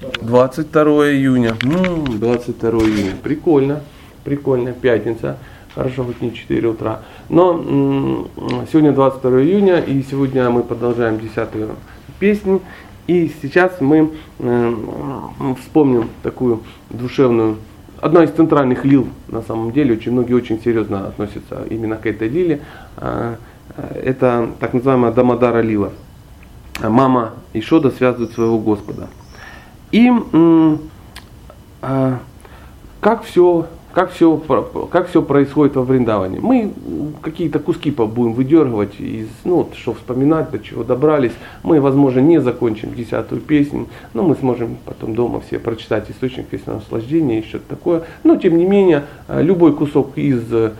22 июня. М-м, 22 июня. Прикольно. Прикольно. Пятница. Хорошо, хоть не 4 утра. Но м- сегодня 22 июня, и сегодня мы продолжаем 10 песню. И сейчас мы э, вспомним такую душевную, одна из центральных лил на самом деле, очень многие очень серьезно относятся именно к этой лиле. А, э, это так называемая Дамадара лила. Мама Ишода связывает своего Господа. И а, как все как все, как все происходит во Вриндаване. Мы какие-то куски будем выдергивать, из, ну, что вспоминать, до чего добрались. Мы, возможно, не закончим десятую песню, но мы сможем потом дома все прочитать источник песенного наслаждения и что-то такое. Но, тем не менее, э, любой кусок из э,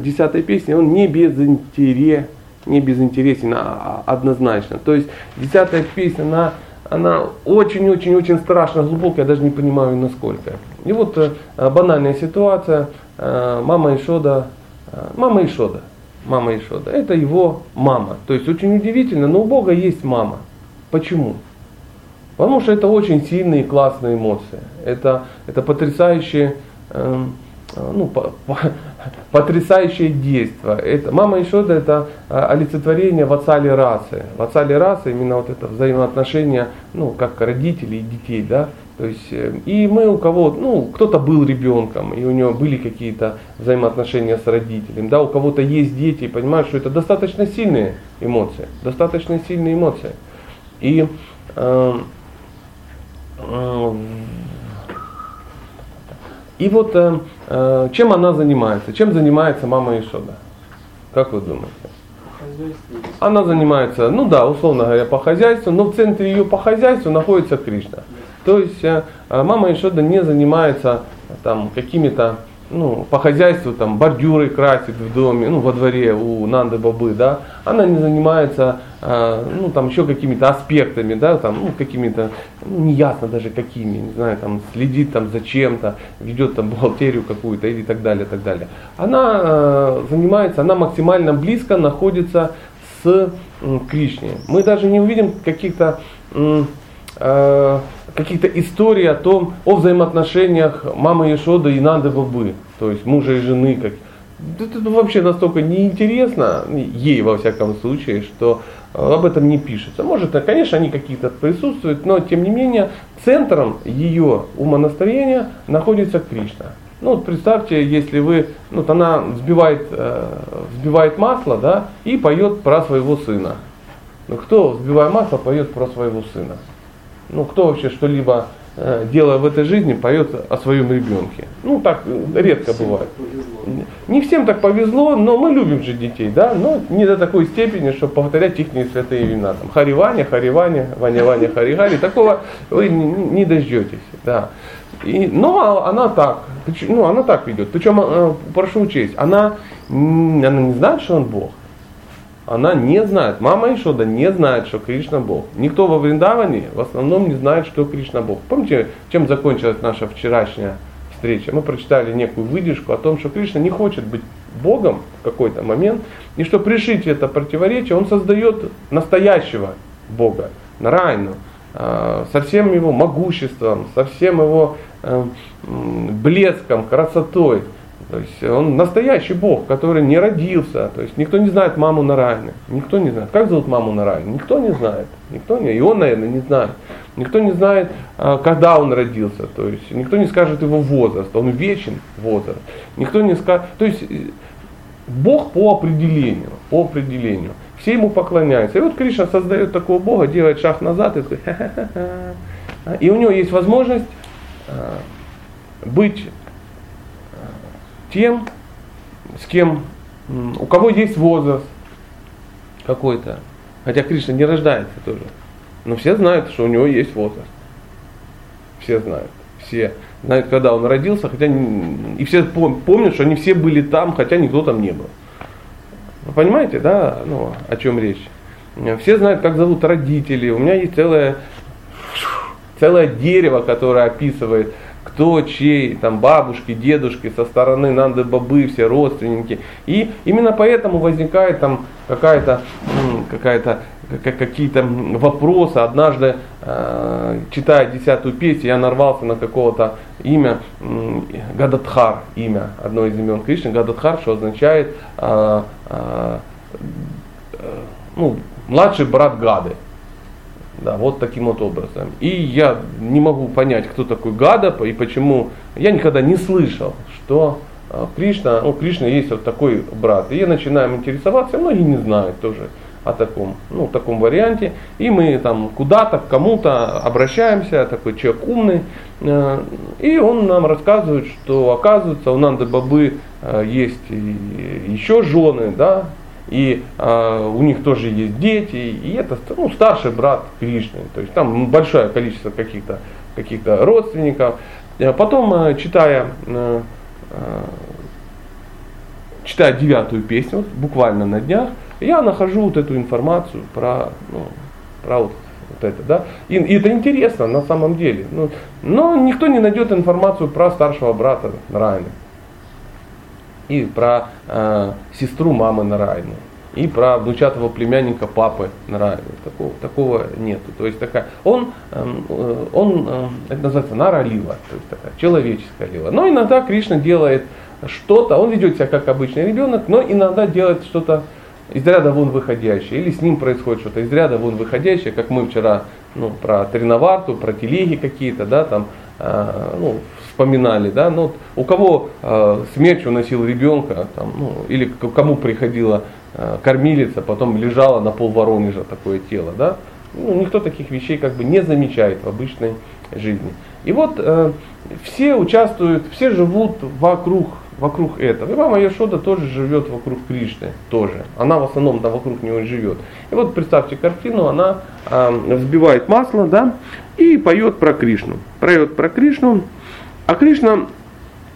десятой песни, он не безинтересен, не безинтересен, а, а однозначно. То есть, десятая песня, она она очень-очень-очень страшно глубокая, я даже не понимаю насколько. И вот э, банальная ситуация, э, мама Ишода, э, мама Ишода, мама Ишода, это его мама. То есть очень удивительно, но у Бога есть мама. Почему? Потому что это очень сильные классные эмоции. Это, это потрясающие, э, ну, по, по, потрясающее действие. Это, мама Ишода это а, олицетворение в отцале расы. В отцале расы именно вот это взаимоотношение, ну, как родителей и детей, да. То есть, э, и мы у кого, ну, кто-то был ребенком, и у него были какие-то взаимоотношения с родителем, да, у кого-то есть дети, и понимаешь, что это достаточно сильные эмоции, достаточно сильные эмоции. И э, э, и вот э, э, чем она занимается? Чем занимается мама Ишода? Как вы думаете? Она занимается, ну да, условно говоря, по хозяйству, но в центре ее по хозяйству находится Кришна. То есть э, мама Ишода не занимается там какими-то ну, по хозяйству там бордюры красит в доме, ну, во дворе у Нанды Бабы, да, она не занимается, э, ну, там еще какими-то аспектами, да, там, ну, какими-то, ну, неясно даже какими, не знаю, там, следит там за чем-то, ведет там бухгалтерию какую-то или так далее, так далее. Она э, занимается, она максимально близко находится с э, Кришне. Мы даже не увидим каких-то э, каких-то историй о том, о взаимоотношениях мамы Ешоды и Нанды Бабы, то есть мужа и жены. Как... Это вообще настолько неинтересно, ей во всяком случае, что об этом не пишется. Может, конечно, они какие-то присутствуют, но тем не менее центром ее умонастроения находится Кришна. Ну вот представьте, если вы, ну вот она взбивает, э, взбивает масло, да, и поет про своего сына. Ну кто, взбивая масло, поет про своего сына? Ну, кто вообще что-либо э, делая в этой жизни, поет о своем ребенке. Ну, так редко бывает. Не всем так повезло, но мы любим же детей, да, но не до такой степени, чтобы повторять их святые имена. Там, Хари Ваня, Хари Ваня, Ваня Ваня, Хари Хари, такого вы не, не дождетесь, да. И, но она так, ну, она так ведет. Причем, э, прошу учесть, она, она не знает, что он Бог она не знает, мама Ишода не знает, что Кришна Бог. Никто во Вриндаване в основном не знает, что Кришна Бог. Помните, чем закончилась наша вчерашняя встреча? Мы прочитали некую выдержку о том, что Кришна не хочет быть Богом в какой-то момент, и что пришить это противоречие, он создает настоящего Бога, Нарайну, а, со всем его могуществом, со всем его э, блеском, красотой. То есть он настоящий Бог, который не родился. То есть никто не знает маму Нарайны. Никто не знает. Как зовут маму Нарайны? Никто не знает. Никто не, и он, наверное, не знает. Никто не знает, а, когда он родился. То есть никто не скажет его возраст. Он вечен возраст. Никто не скажет. То есть Бог по определению. По определению. Все ему поклоняются. И вот Кришна создает такого Бога, делает шаг назад и Ха-ха-ха. И у него есть возможность а, быть тем, с кем, у кого есть возраст какой-то. Хотя Кришна не рождается тоже. Но все знают, что у него есть возраст. Все знают. Все знают, когда он родился, хотя и все помнят, что они все были там, хотя никто там не был. Вы понимаете, да, ну, о чем речь? Все знают, как зовут родители. У меня есть целое, целое дерево, которое описывает кто чей, там бабушки, дедушки, со стороны Нанды Бабы, все родственники. И именно поэтому возникает там какая-то какая-то какие-то вопросы. Однажды, э, читая десятую песню, я нарвался на какого-то имя, Гададхар, имя, одно из имен Кришны, Гададхар, что означает э, э, ну, младший брат Гады. Да, вот таким вот образом. И я не могу понять, кто такой Гада и почему. Я никогда не слышал, что Кришна, ну, Кришна есть вот такой брат. И я начинаю интересоваться, многие не знают тоже о таком, ну, таком варианте. И мы там куда-то, к кому-то обращаемся, такой человек умный. Э, и он нам рассказывает, что оказывается у Нанды Бабы э, есть еще жены, да, и э, у них тоже есть дети, и это ну, старший брат Кришны. То есть там большое количество каких-то каких родственников. Потом, читая, читая девятую песню, вот, буквально на днях, я нахожу вот эту информацию про, ну, про вот, вот это, да. И, и это интересно на самом деле. Ну, но никто не найдет информацию про старшего брата Нарайны. И про э, сестру мамы Нарайны. И про внучатого племянника папы Нарайны. Такого, такого нету. То есть такая, он, эм, э, он э, это называется наралила, то есть такая человеческая лила. Но иногда Кришна делает что-то, он ведет себя как обычный ребенок, но иногда делает что-то из ряда вон выходящее, или с ним происходит что-то из ряда вон выходящее, как мы вчера ну, про Тринаварту, про телеги какие-то, да, там, э, ну, вспоминали, да, ну, у кого э, смерть уносил ребенка, там, ну, или к кому приходила э, кормилица, потом лежала на пол Воронежа такое тело, да, ну, никто таких вещей как бы не замечает в обычной жизни. И вот э, все участвуют, все живут вокруг вокруг этого. И мама Яшода тоже живет вокруг Кришны, тоже. Она в основном да, вокруг него живет. И вот представьте картину, она э, взбивает масло, да, и поет про Кришну. Поет про Кришну. А Кришна,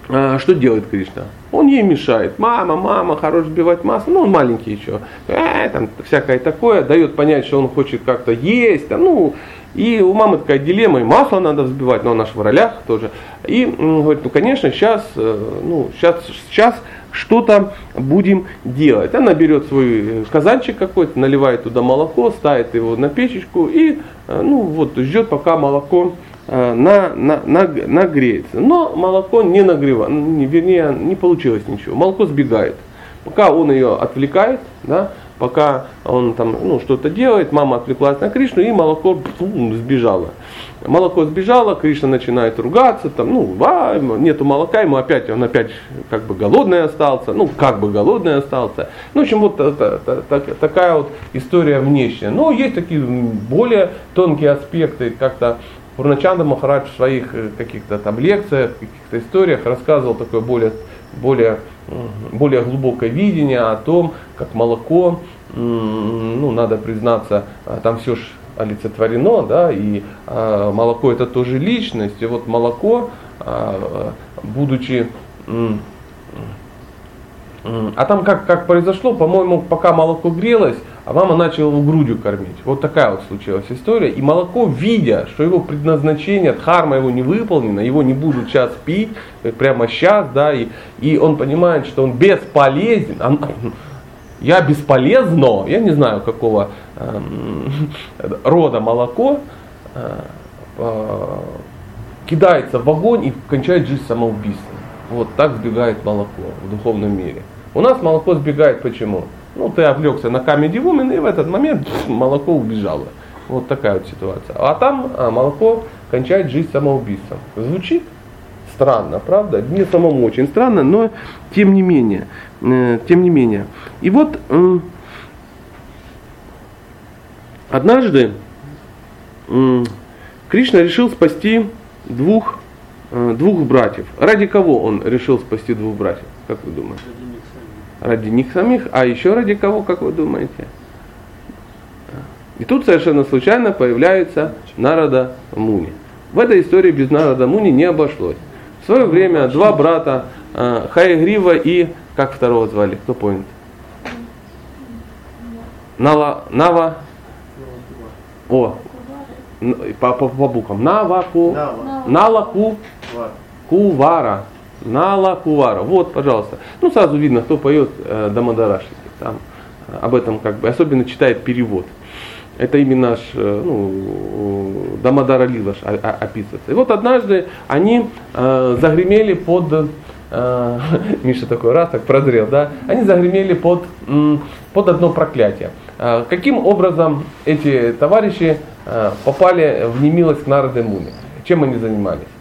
э, что делает Кришна? Он ей мешает. Мама, мама, хорош взбивать масло. Ну, он маленький еще. Э, там всякое такое. Дает понять, что он хочет как-то есть. Там, ну, и у мамы такая дилемма, и масло надо взбивать, но она же в ролях тоже. И говорит, ну конечно, сейчас, э, ну, сейчас, сейчас что-то будем делать. Она берет свой э, казанчик какой-то, наливает туда молоко, ставит его на печечку и э, ну, вот, ждет, пока молоко на, на, на, нагреется. Но молоко не нагревает, вернее, не получилось ничего. Молоко сбегает. Пока он ее отвлекает, да, пока он там ну, что-то делает, мама отвлеклась на Кришну, и молоко бум, сбежало. Молоко сбежало, Кришна начинает ругаться, там, ну, а, нету молока, ему опять, он опять как бы голодный остался, ну, как бы голодный остался. Ну, в общем, вот это, это, это, такая вот история внешняя. Но есть такие более тонкие аспекты, как-то Пурначанда Махарадж в своих э, каких-то там лекциях, каких-то историях рассказывал такое более, более более глубокое видение о том, как молоко, ну, надо признаться, а, там все же олицетворено, да, и а, молоко это тоже личность, и вот молоко, а, будучи а там как, как произошло, по-моему, пока молоко грелось, а мама начала его грудью кормить. Вот такая вот случилась история. И молоко, видя, что его предназначение, дхарма его не выполнено, его не будут сейчас пить, э, прямо сейчас, да, и, и он понимает, что он бесполезен, он, я бесполезно, я не знаю какого э, рода молоко, э, э, кидается в огонь и кончает жизнь самоубийством. Вот так сбегает молоко в духовном мире. У нас молоко сбегает почему? Ну, ты отвлекся на Comedy Woman, и в этот момент молоко убежало. Вот такая вот ситуация. А там а, молоко кончает жизнь самоубийством. Звучит странно, правда? Мне самому очень странно, но тем не менее. Э, тем не менее. И вот э, однажды э, Кришна решил спасти двух, э, двух братьев. Ради кого он решил спасти двух братьев? Как вы думаете? Ради них самих, а еще ради кого, как вы думаете? И тут совершенно случайно появляется Нарада Муни. В этой истории без Нарада Муни не обошлось. В свое время два брата, э, Хайгрива и, как второго звали, кто помнит? Нала, Нава, о, по, по, по буквам, Наваку, Налаку, Кувара. Нала Кувара. Вот, пожалуйста. Ну, сразу видно, кто поет э, Дамадарашики. Там об этом как бы, особенно читает перевод. Это именно наш э, ну, Дамадара Лилаш описывается. И вот однажды они э, загремели под э, Миша такой раз так прозрел, да, они загремели под, под одно проклятие. Э, каким образом эти товарищи э, попали в немилость к Муни? Чем они занимались?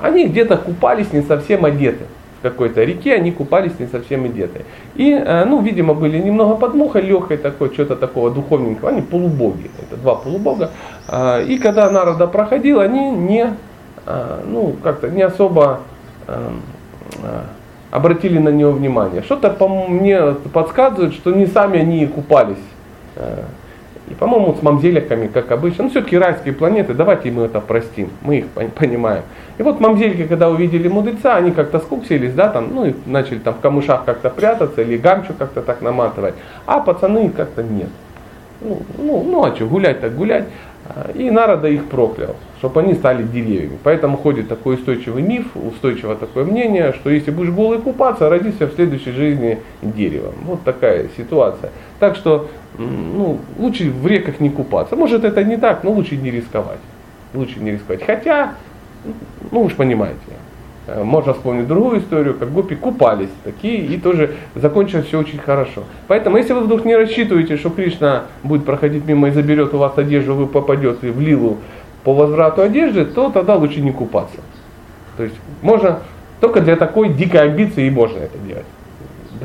Они где-то купались не совсем одеты какой-то реке, они купались не совсем одеты. И, э, ну, видимо, были немного под мухой, легкой такой, что-то такого духовненького. Они полубоги, это два полубога. А, и когда народа проходил, они не, а, ну, как-то не особо эм, а, обратили на него внимание. Что-то по мне подсказывает, что не сами они купались э, и, по-моему, с мамзеликами, как обычно. Ну, все-таки райские планеты, давайте мы это простим, мы их понимаем. И вот мамзельки, когда увидели мудреца, они как-то скупсились, да, там, ну, и начали там в камышах как-то прятаться или гамчу как-то так наматывать. А пацаны как-то нет. Ну, ну, ну а что, гулять так гулять. И народа их проклял, чтобы они стали деревьями. Поэтому ходит такой устойчивый миф, устойчиво такое мнение, что если будешь голый купаться, родишься в следующей жизни деревом. Вот такая ситуация. Так что ну, лучше в реках не купаться. Может это не так, но лучше не рисковать. Лучше не рисковать. Хотя, ну же понимаете, можно вспомнить другую историю, как гопи купались такие и тоже закончилось все очень хорошо. Поэтому, если вы вдруг не рассчитываете, что Кришна будет проходить мимо и заберет у вас одежду, вы попадете в лилу по возврату одежды, то тогда лучше не купаться. То есть можно только для такой дикой амбиции и можно это делать.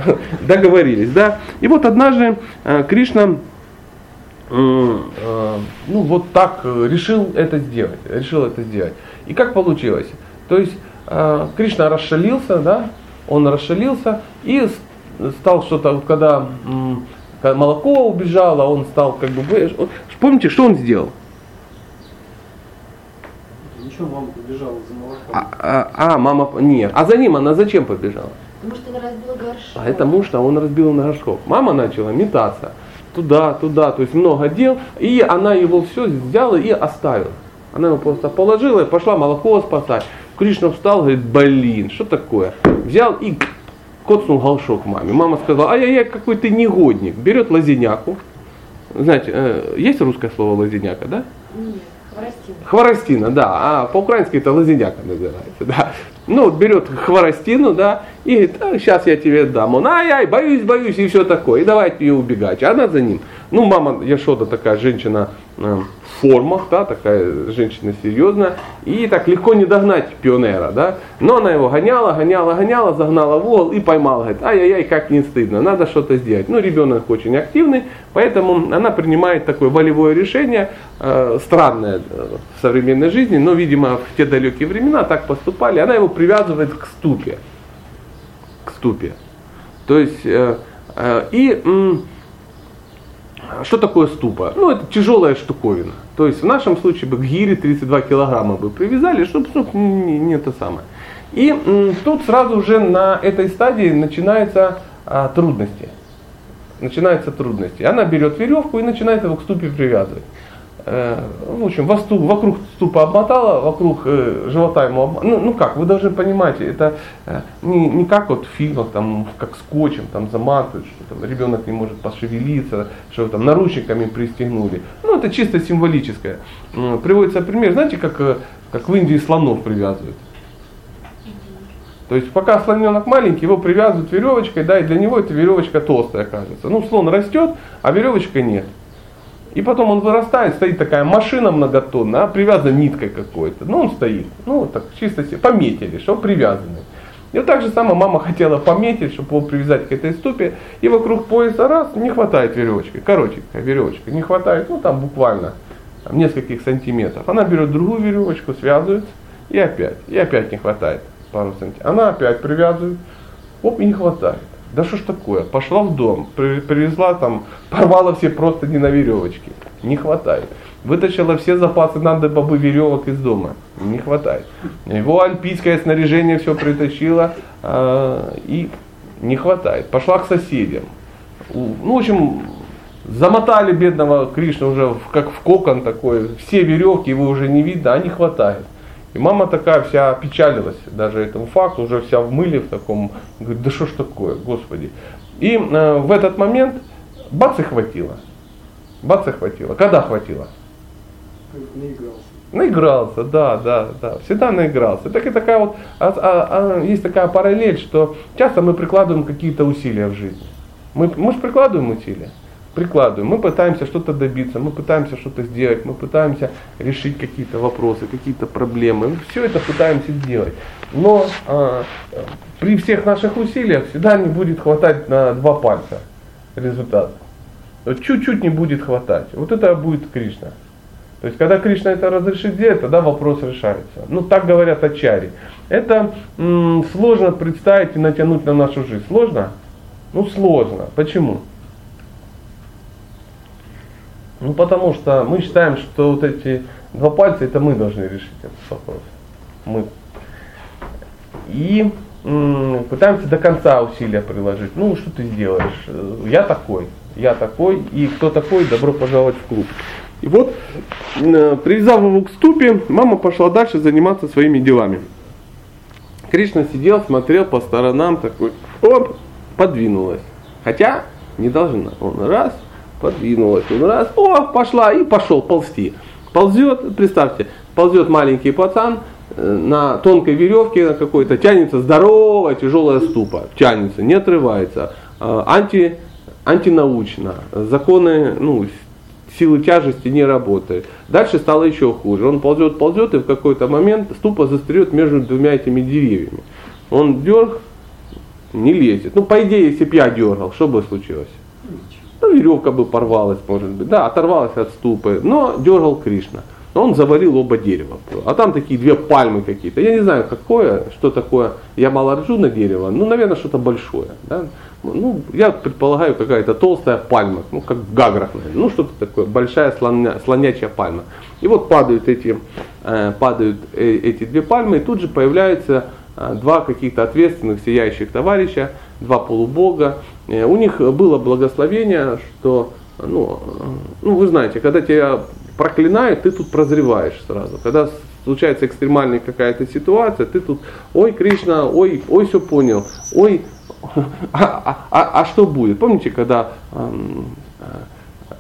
договорились, да. И вот однажды э, Кришна э, э, ну вот так решил это сделать, решил это сделать. И как получилось? То есть Кришна расшалился, да, он расшалился и стал что-то, вот когда, когда молоко убежало, он стал как бы, помните, что он сделал? Ничего, мама побежала за молоком. А, а, а, мама, нет. А за ним она зачем побежала? Потому что она разбила горшок. А это муж, а он разбил на горшок. Мама начала метаться туда, туда, то есть много дел, и она его все взяла и оставила. Она его просто положила и пошла молоко спасать. Кришна встал, говорит, блин, что такое? Взял и коцнул горшок маме. Мама сказала, ай-яй-яй, какой ты негодник. Берет лазиняку. Знаете, э, есть русское слово лазиняка, да? Нет. Хворостина. Хворостина, да. А по-украински это лазиняка называется, да. Ну, вот берет хворостину, да, и говорит, а, сейчас я тебе дам. Он, ай-яй, боюсь, боюсь, и все такое. И давайте ее убегать. А она за ним. Ну, мама Яшода такая женщина э, в формах, да, такая женщина серьезная. И так легко не догнать пионера, да. Но она его гоняла, гоняла, гоняла, загнала в угол и поймала. Говорит, ай-яй-яй, как не стыдно, надо что-то сделать. Ну, ребенок очень активный, поэтому она принимает такое волевое решение, э, странное э, в современной жизни, но, видимо, в те далекие времена так поступали. Она его привязывает к ступе. К ступе. То есть, э, э, и... Э, что такое ступа? Ну, это тяжелая штуковина. То есть в нашем случае бы к гире 32 килограмма бы привязали, чтобы ну, не, не то самое. И м, тут сразу же на этой стадии начинаются а, трудности. Начинаются трудности. Она берет веревку и начинает его к ступе привязывать. Э, в общем, вокруг ступа обмотала, вокруг э, живота ему обмотала. Ну, ну как, вы должны понимать, это э, не, не как вот в фильмах, там, как скотчем там заматывают, что там, ребенок не может пошевелиться, что там наручниками пристегнули. Ну, это чисто символическое. Приводится пример, знаете, как, как в Индии слонов привязывают. То есть пока слоненок маленький, его привязывают веревочкой, да, и для него эта веревочка толстая кажется. Ну, слон растет, а веревочка нет. И потом он вырастает, стоит такая машина многотонная, а привязана ниткой какой-то. Ну, он стоит. Ну, так чисто себе пометили, что привязанный. И вот так же самое мама хотела пометить, чтобы его привязать к этой ступе. И вокруг пояса раз, не хватает веревочки. Коротенькая веревочка. Не хватает, ну там буквально там, нескольких сантиметров. Она берет другую веревочку, связывает, и опять. И опять не хватает пару сантиметров. Она опять привязывает, оп, и не хватает. Да что ж такое? Пошла в дом, привезла там, порвала все просто не на веревочке. Не хватает. Вытащила все запасы надо бабы веревок из дома. Не хватает. Его альпийское снаряжение все притащила э, и не хватает. Пошла к соседям. Ну, в общем, замотали бедного Кришну уже как в кокон такой. Все веревки его уже не видно, а не хватает. И мама такая вся опечалилась даже этому факту, уже вся в мыле в таком, говорит, да что ж такое, Господи. И э, в этот момент бац и хватило. Бац и хватило. Когда хватило? Наигрался. Наигрался, да, да, да, всегда наигрался. Так и такая вот, а, а, а, есть такая параллель, что часто мы прикладываем какие-то усилия в жизни. Мы, мы же прикладываем усилия, прикладываем, мы пытаемся что-то добиться, мы пытаемся что-то сделать, мы пытаемся решить какие-то вопросы, какие-то проблемы, мы все это пытаемся сделать. Но а, при всех наших усилиях всегда не будет хватать на два пальца результат. Чуть-чуть не будет хватать. Вот это будет Кришна. То есть, когда Кришна это разрешит сделать, тогда вопрос решается. Ну, так говорят ачари. Это м, сложно представить и натянуть на нашу жизнь. Сложно? Ну, сложно. Почему? Ну, потому что мы считаем, что вот эти два пальца, это мы должны решить этот вопрос. Мы. И м, пытаемся до конца усилия приложить. Ну, что ты сделаешь? Я такой, я такой, и кто такой, добро пожаловать в клуб. И вот, э, привязав его к ступе, мама пошла дальше заниматься своими делами. Кришна сидел, смотрел по сторонам, такой, оп, подвинулась. Хотя не должна. Он раз, подвинулась, он раз, о, пошла и пошел ползти. Ползет, представьте, ползет маленький пацан э, на тонкой веревке на какой-то, тянется здоровая тяжелая ступа, тянется, не отрывается. Э, анти, антинаучно. Законы, ну, силы тяжести не работает. Дальше стало еще хуже. Он ползет, ползет, и в какой-то момент ступа застрет между двумя этими деревьями. Он дерг, не лезет. Ну, по идее, если бы я дергал, что бы случилось? Ну, веревка бы порвалась, может быть. Да, оторвалась от ступы. Но дергал Кришна. Он завалил оба дерева. А там такие две пальмы какие-то. Я не знаю, какое, что такое Я на дерево. Ну, наверное, что-то большое. Да? Ну, я предполагаю, какая-то толстая пальма, ну, как в Гаграх, наверное. Ну, что-то такое, большая слоня, слонячая пальма. И вот падают эти, э, падают э, эти две пальмы, и тут же появляются э, два каких-то ответственных, сияющих товарища, два полубога. Э, у них было благословение, что, ну, ну, вы знаете, когда тебя проклинают, ты тут прозреваешь сразу. Когда случается экстремальная какая-то ситуация, ты тут, ой, Кришна, ой, ой, все понял, ой, а, а, а, а что будет? Помните, когда э,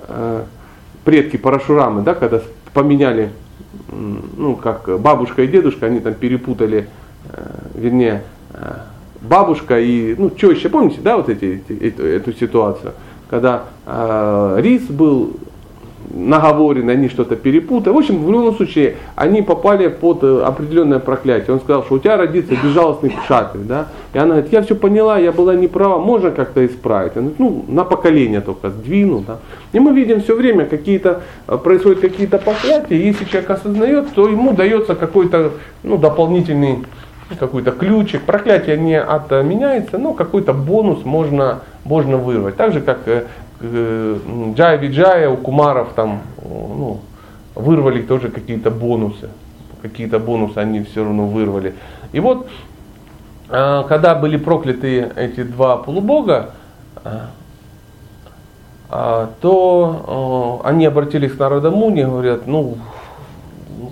э, предки Парашурамы, да, когда поменяли, ну, как бабушка и дедушка, они там перепутали, вернее, э, бабушка и, ну, теща, помните, да, вот эти, эту, эту ситуацию, когда э, рис был наговорены, они что-то перепутали. В общем, в любом случае, они попали под э, определенное проклятие. Он сказал, что у тебя родится безжалостный кшатри, да? И она говорит, я все поняла, я была неправа, можно как-то исправить? Она говорит, ну, на поколение только сдвину, да? И мы видим все время, какие-то, э, происходят какие-то проклятия, и если человек осознает, то ему дается какой-то, ну, дополнительный какой-то ключик, проклятие не отменяется, но какой-то бонус можно, можно вырвать. Так же, как э, Джая Виджая у Кумаров там ну, вырвали тоже какие-то бонусы. Какие-то бонусы они все равно вырвали. И вот, а, когда были прокляты эти два полубога, а, то они обратились к народу Муни, говорят, ну,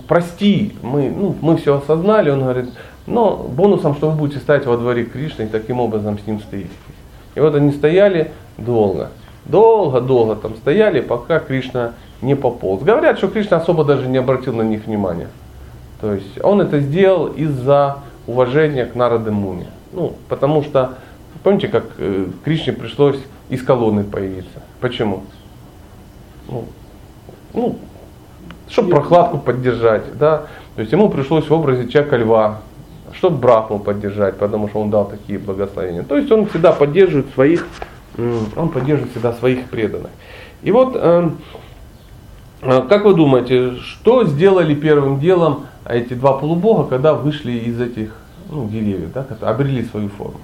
прости, мы, ну, мы все осознали, он говорит, но бонусом, что вы будете стоять во дворе Кришны и таким образом с ним встретитесь. И вот они стояли долго. Долго-долго там стояли, пока Кришна не пополз. Говорят, что Кришна особо даже не обратил на них внимания. То есть он это сделал из-за уважения к Нараде Муни. Ну, потому что, помните, как э, Кришне пришлось из колонны появиться. Почему? Ну, ну чтобы прохладку поддержать, да. То есть ему пришлось в образе человека льва, чтобы Брахму поддержать, потому что он дал такие благословения. То есть он всегда поддерживает своих он поддерживает всегда своих преданных. И вот, эм, э, как вы думаете, что сделали первым делом эти два полубога, когда вышли из этих ну, деревьев, да, обрели свою форму?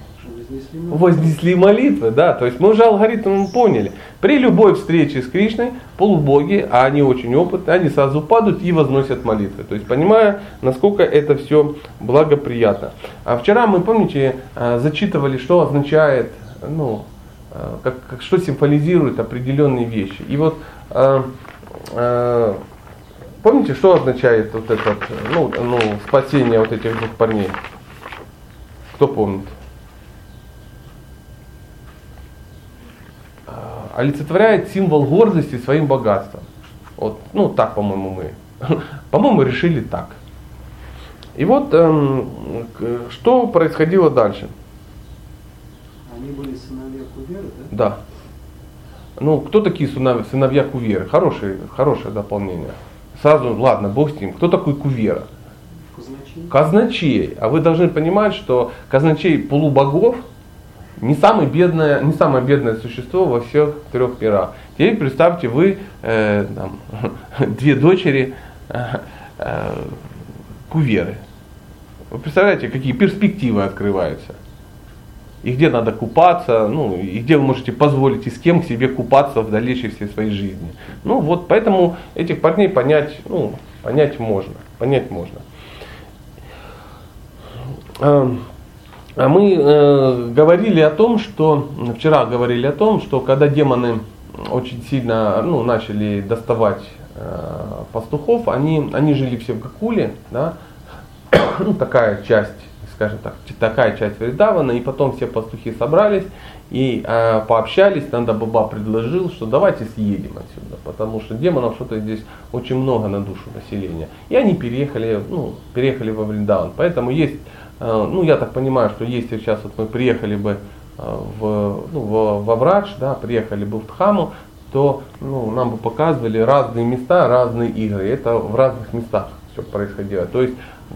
Вознесли молитвы. Вознесли молитвы, да. То есть мы уже алгоритм поняли. При любой встрече с Кришной полубоги, а они очень опытные, они сразу падают и возносят молитвы. То есть понимая, насколько это все благоприятно. А вчера мы, помните, э, зачитывали, что означает ну, Э, как, как, что символизирует определенные вещи. И вот э, помните, что означает вот это ну, ну, спасение вот этих двух парней? Кто помнит? Олицетворяет символ гордости своим богатством. Вот, ну так, по-моему, мы. По-моему, решили так. И вот эм, что происходило дальше. Они были сыновья Куверы, да? Да. Ну, кто такие сыновья, сыновья Куверы? Хорошее, хорошее дополнение. Сразу, ладно, бог с ним. Кто такой Кувера? Казначей. Казначей. А вы должны понимать, что казначей полубогов не самое бедное, не самое бедное существо во всех трех мирах. Теперь представьте, вы э, там, две дочери э, э, Куверы. Вы представляете, какие перспективы открываются? И где надо купаться, ну, и где вы можете позволить и с кем себе купаться в дальнейшей всей своей жизни. Ну вот поэтому этих парней понять, ну, понять можно, понять можно. А мы э, говорили о том, что вчера говорили о том, что когда демоны очень сильно ну, начали доставать э, пастухов, они, они жили все в Гакуле, да, ну, такая часть скажем так, такая часть Вридавана, и потом все пастухи собрались и э, пообщались, Нанда Баба предложил, что давайте съедем отсюда, потому что демонов что-то здесь очень много на душу населения. И они переехали, ну, переехали во Вриндаван. Поэтому есть, э, ну я так понимаю, что если сейчас вот мы приехали бы э, в, ну, в, во Врадж, да, приехали бы в Дхаму, то ну, нам бы показывали разные места, разные игры. Это в разных местах все происходило. То есть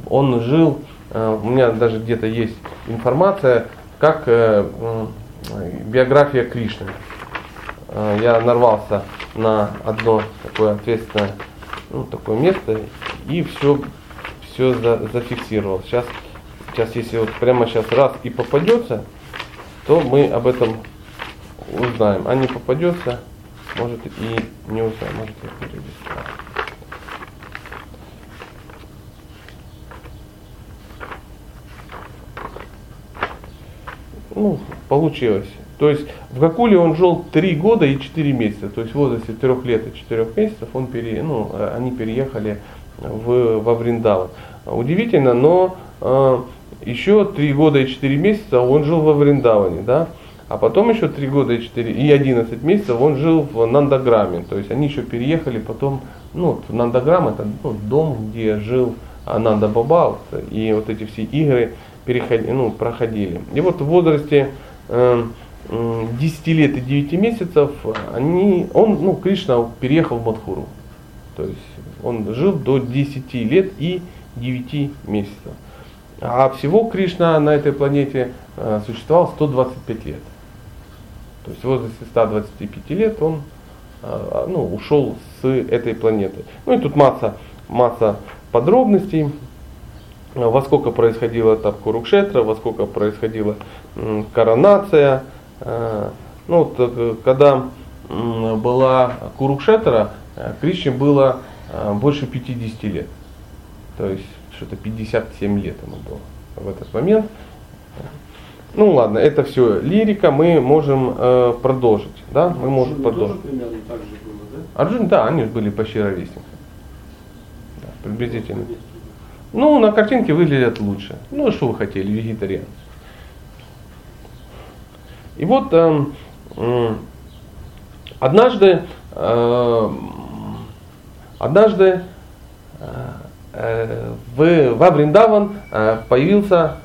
он жил Э, у меня даже где-то есть информация, как биография Кришны. Э, я нарвался на одно такое ответственное ну, такое место и все, все за, зафиксировал. Сейчас, сейчас, если вот прямо сейчас раз и попадется, то мы об этом узнаем. А не попадется, может и не узнаем, может я ну, получилось. То есть в Гакуле он жил 3 года и 4 месяца. То есть в возрасте 3 лет и 4 месяцев он пере, ну, э, они переехали в, во Вриндаван. Удивительно, но э, еще 3 года и 4 месяца он жил во Вриндаване. Да? А потом еще 3 года и 4 и 11 месяцев он жил в Нандаграме. То есть они еще переехали потом, ну, Нандаграм это ну, дом, где жил Ананда Баба, и вот эти все игры переходи, ну, проходили. И вот в возрасте э, 10 лет и 9 месяцев они, он, ну, Кришна переехал в Мадхуру. То есть он жил до 10 лет и 9 месяцев. А всего Кришна на этой планете э, существовал 125 лет. То есть в возрасте 125 лет он э, ну, ушел с этой планеты. Ну и тут масса, масса подробностей во сколько происходила этап Курукшетра, во сколько происходила коронация. Э, ну, вот, э, когда была Курукшетра, э, Кришне было больше 50 лет. То есть что-то 57 лет ему было в этот момент. Ну ладно, это все лирика, мы можем э, продолжить. Да? Мы можем продолжить. примерно так же было, да? Арджун, да, они были почти ровесниками. Да, приблизительно. Ну, на картинке выглядят лучше. Ну, что вы хотели, вегетарианцы. И вот э, э, однажды, э, однажды э, в, во Вриндаван э, появился,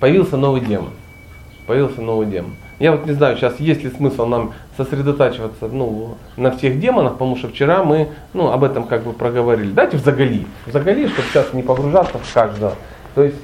появился новый демон. Появился новый демон. Я вот не знаю, сейчас есть ли смысл нам сосредотачиваться ну, на всех демонах, потому что вчера мы ну, об этом как бы проговорили. Давайте в Загали. В Загали, чтобы сейчас не погружаться в каждого. То есть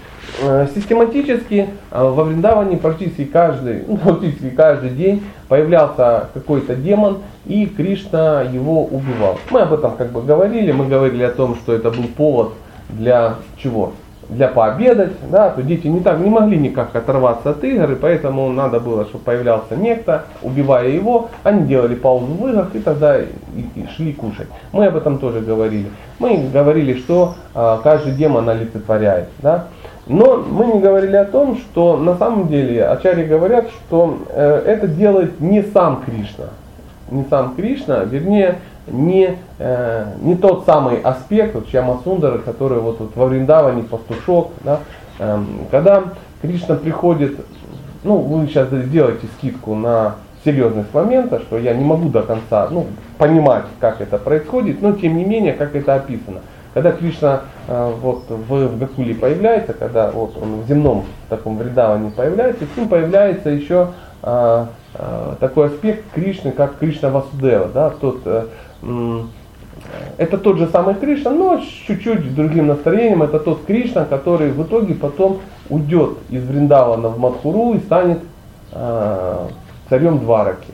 э, систематически э, во Вриндаване практически каждый, практически каждый день появлялся какой-то демон, и Кришна его убивал. Мы об этом как бы говорили, мы говорили о том, что это был повод для чего? Для пообедать, да, то дети не так не могли никак оторваться от игр, и поэтому надо было, чтобы появлялся некто, убивая его, они делали паузу в играх и тогда и, и шли кушать. Мы об этом тоже говорили. Мы говорили, что э, каждый демон олицетворяет, да. Но мы не говорили о том, что на самом деле ачари говорят, что э, это делает не сам Кришна, не сам Кришна, вернее не, э, не тот самый аспект, вот Чамасундара, который вот, вот во Вриндаване, пастушок, да, э, когда Кришна приходит, ну вы сейчас сделаете скидку на серьезность момента, что я не могу до конца ну, понимать, как это происходит, но тем не менее, как это описано. Когда Кришна э, вот, в, в Гакуле появляется, когда вот, он в земном таком вредаване появляется, с ним появляется еще э, э, такой аспект Кришны, как Кришна Васудева. Да, тот, э, это тот же самый Кришна, но с чуть-чуть другим настроением. Это тот Кришна, который в итоге потом уйдет из Вриндавана в Мадхуру и станет э, царем Двараки.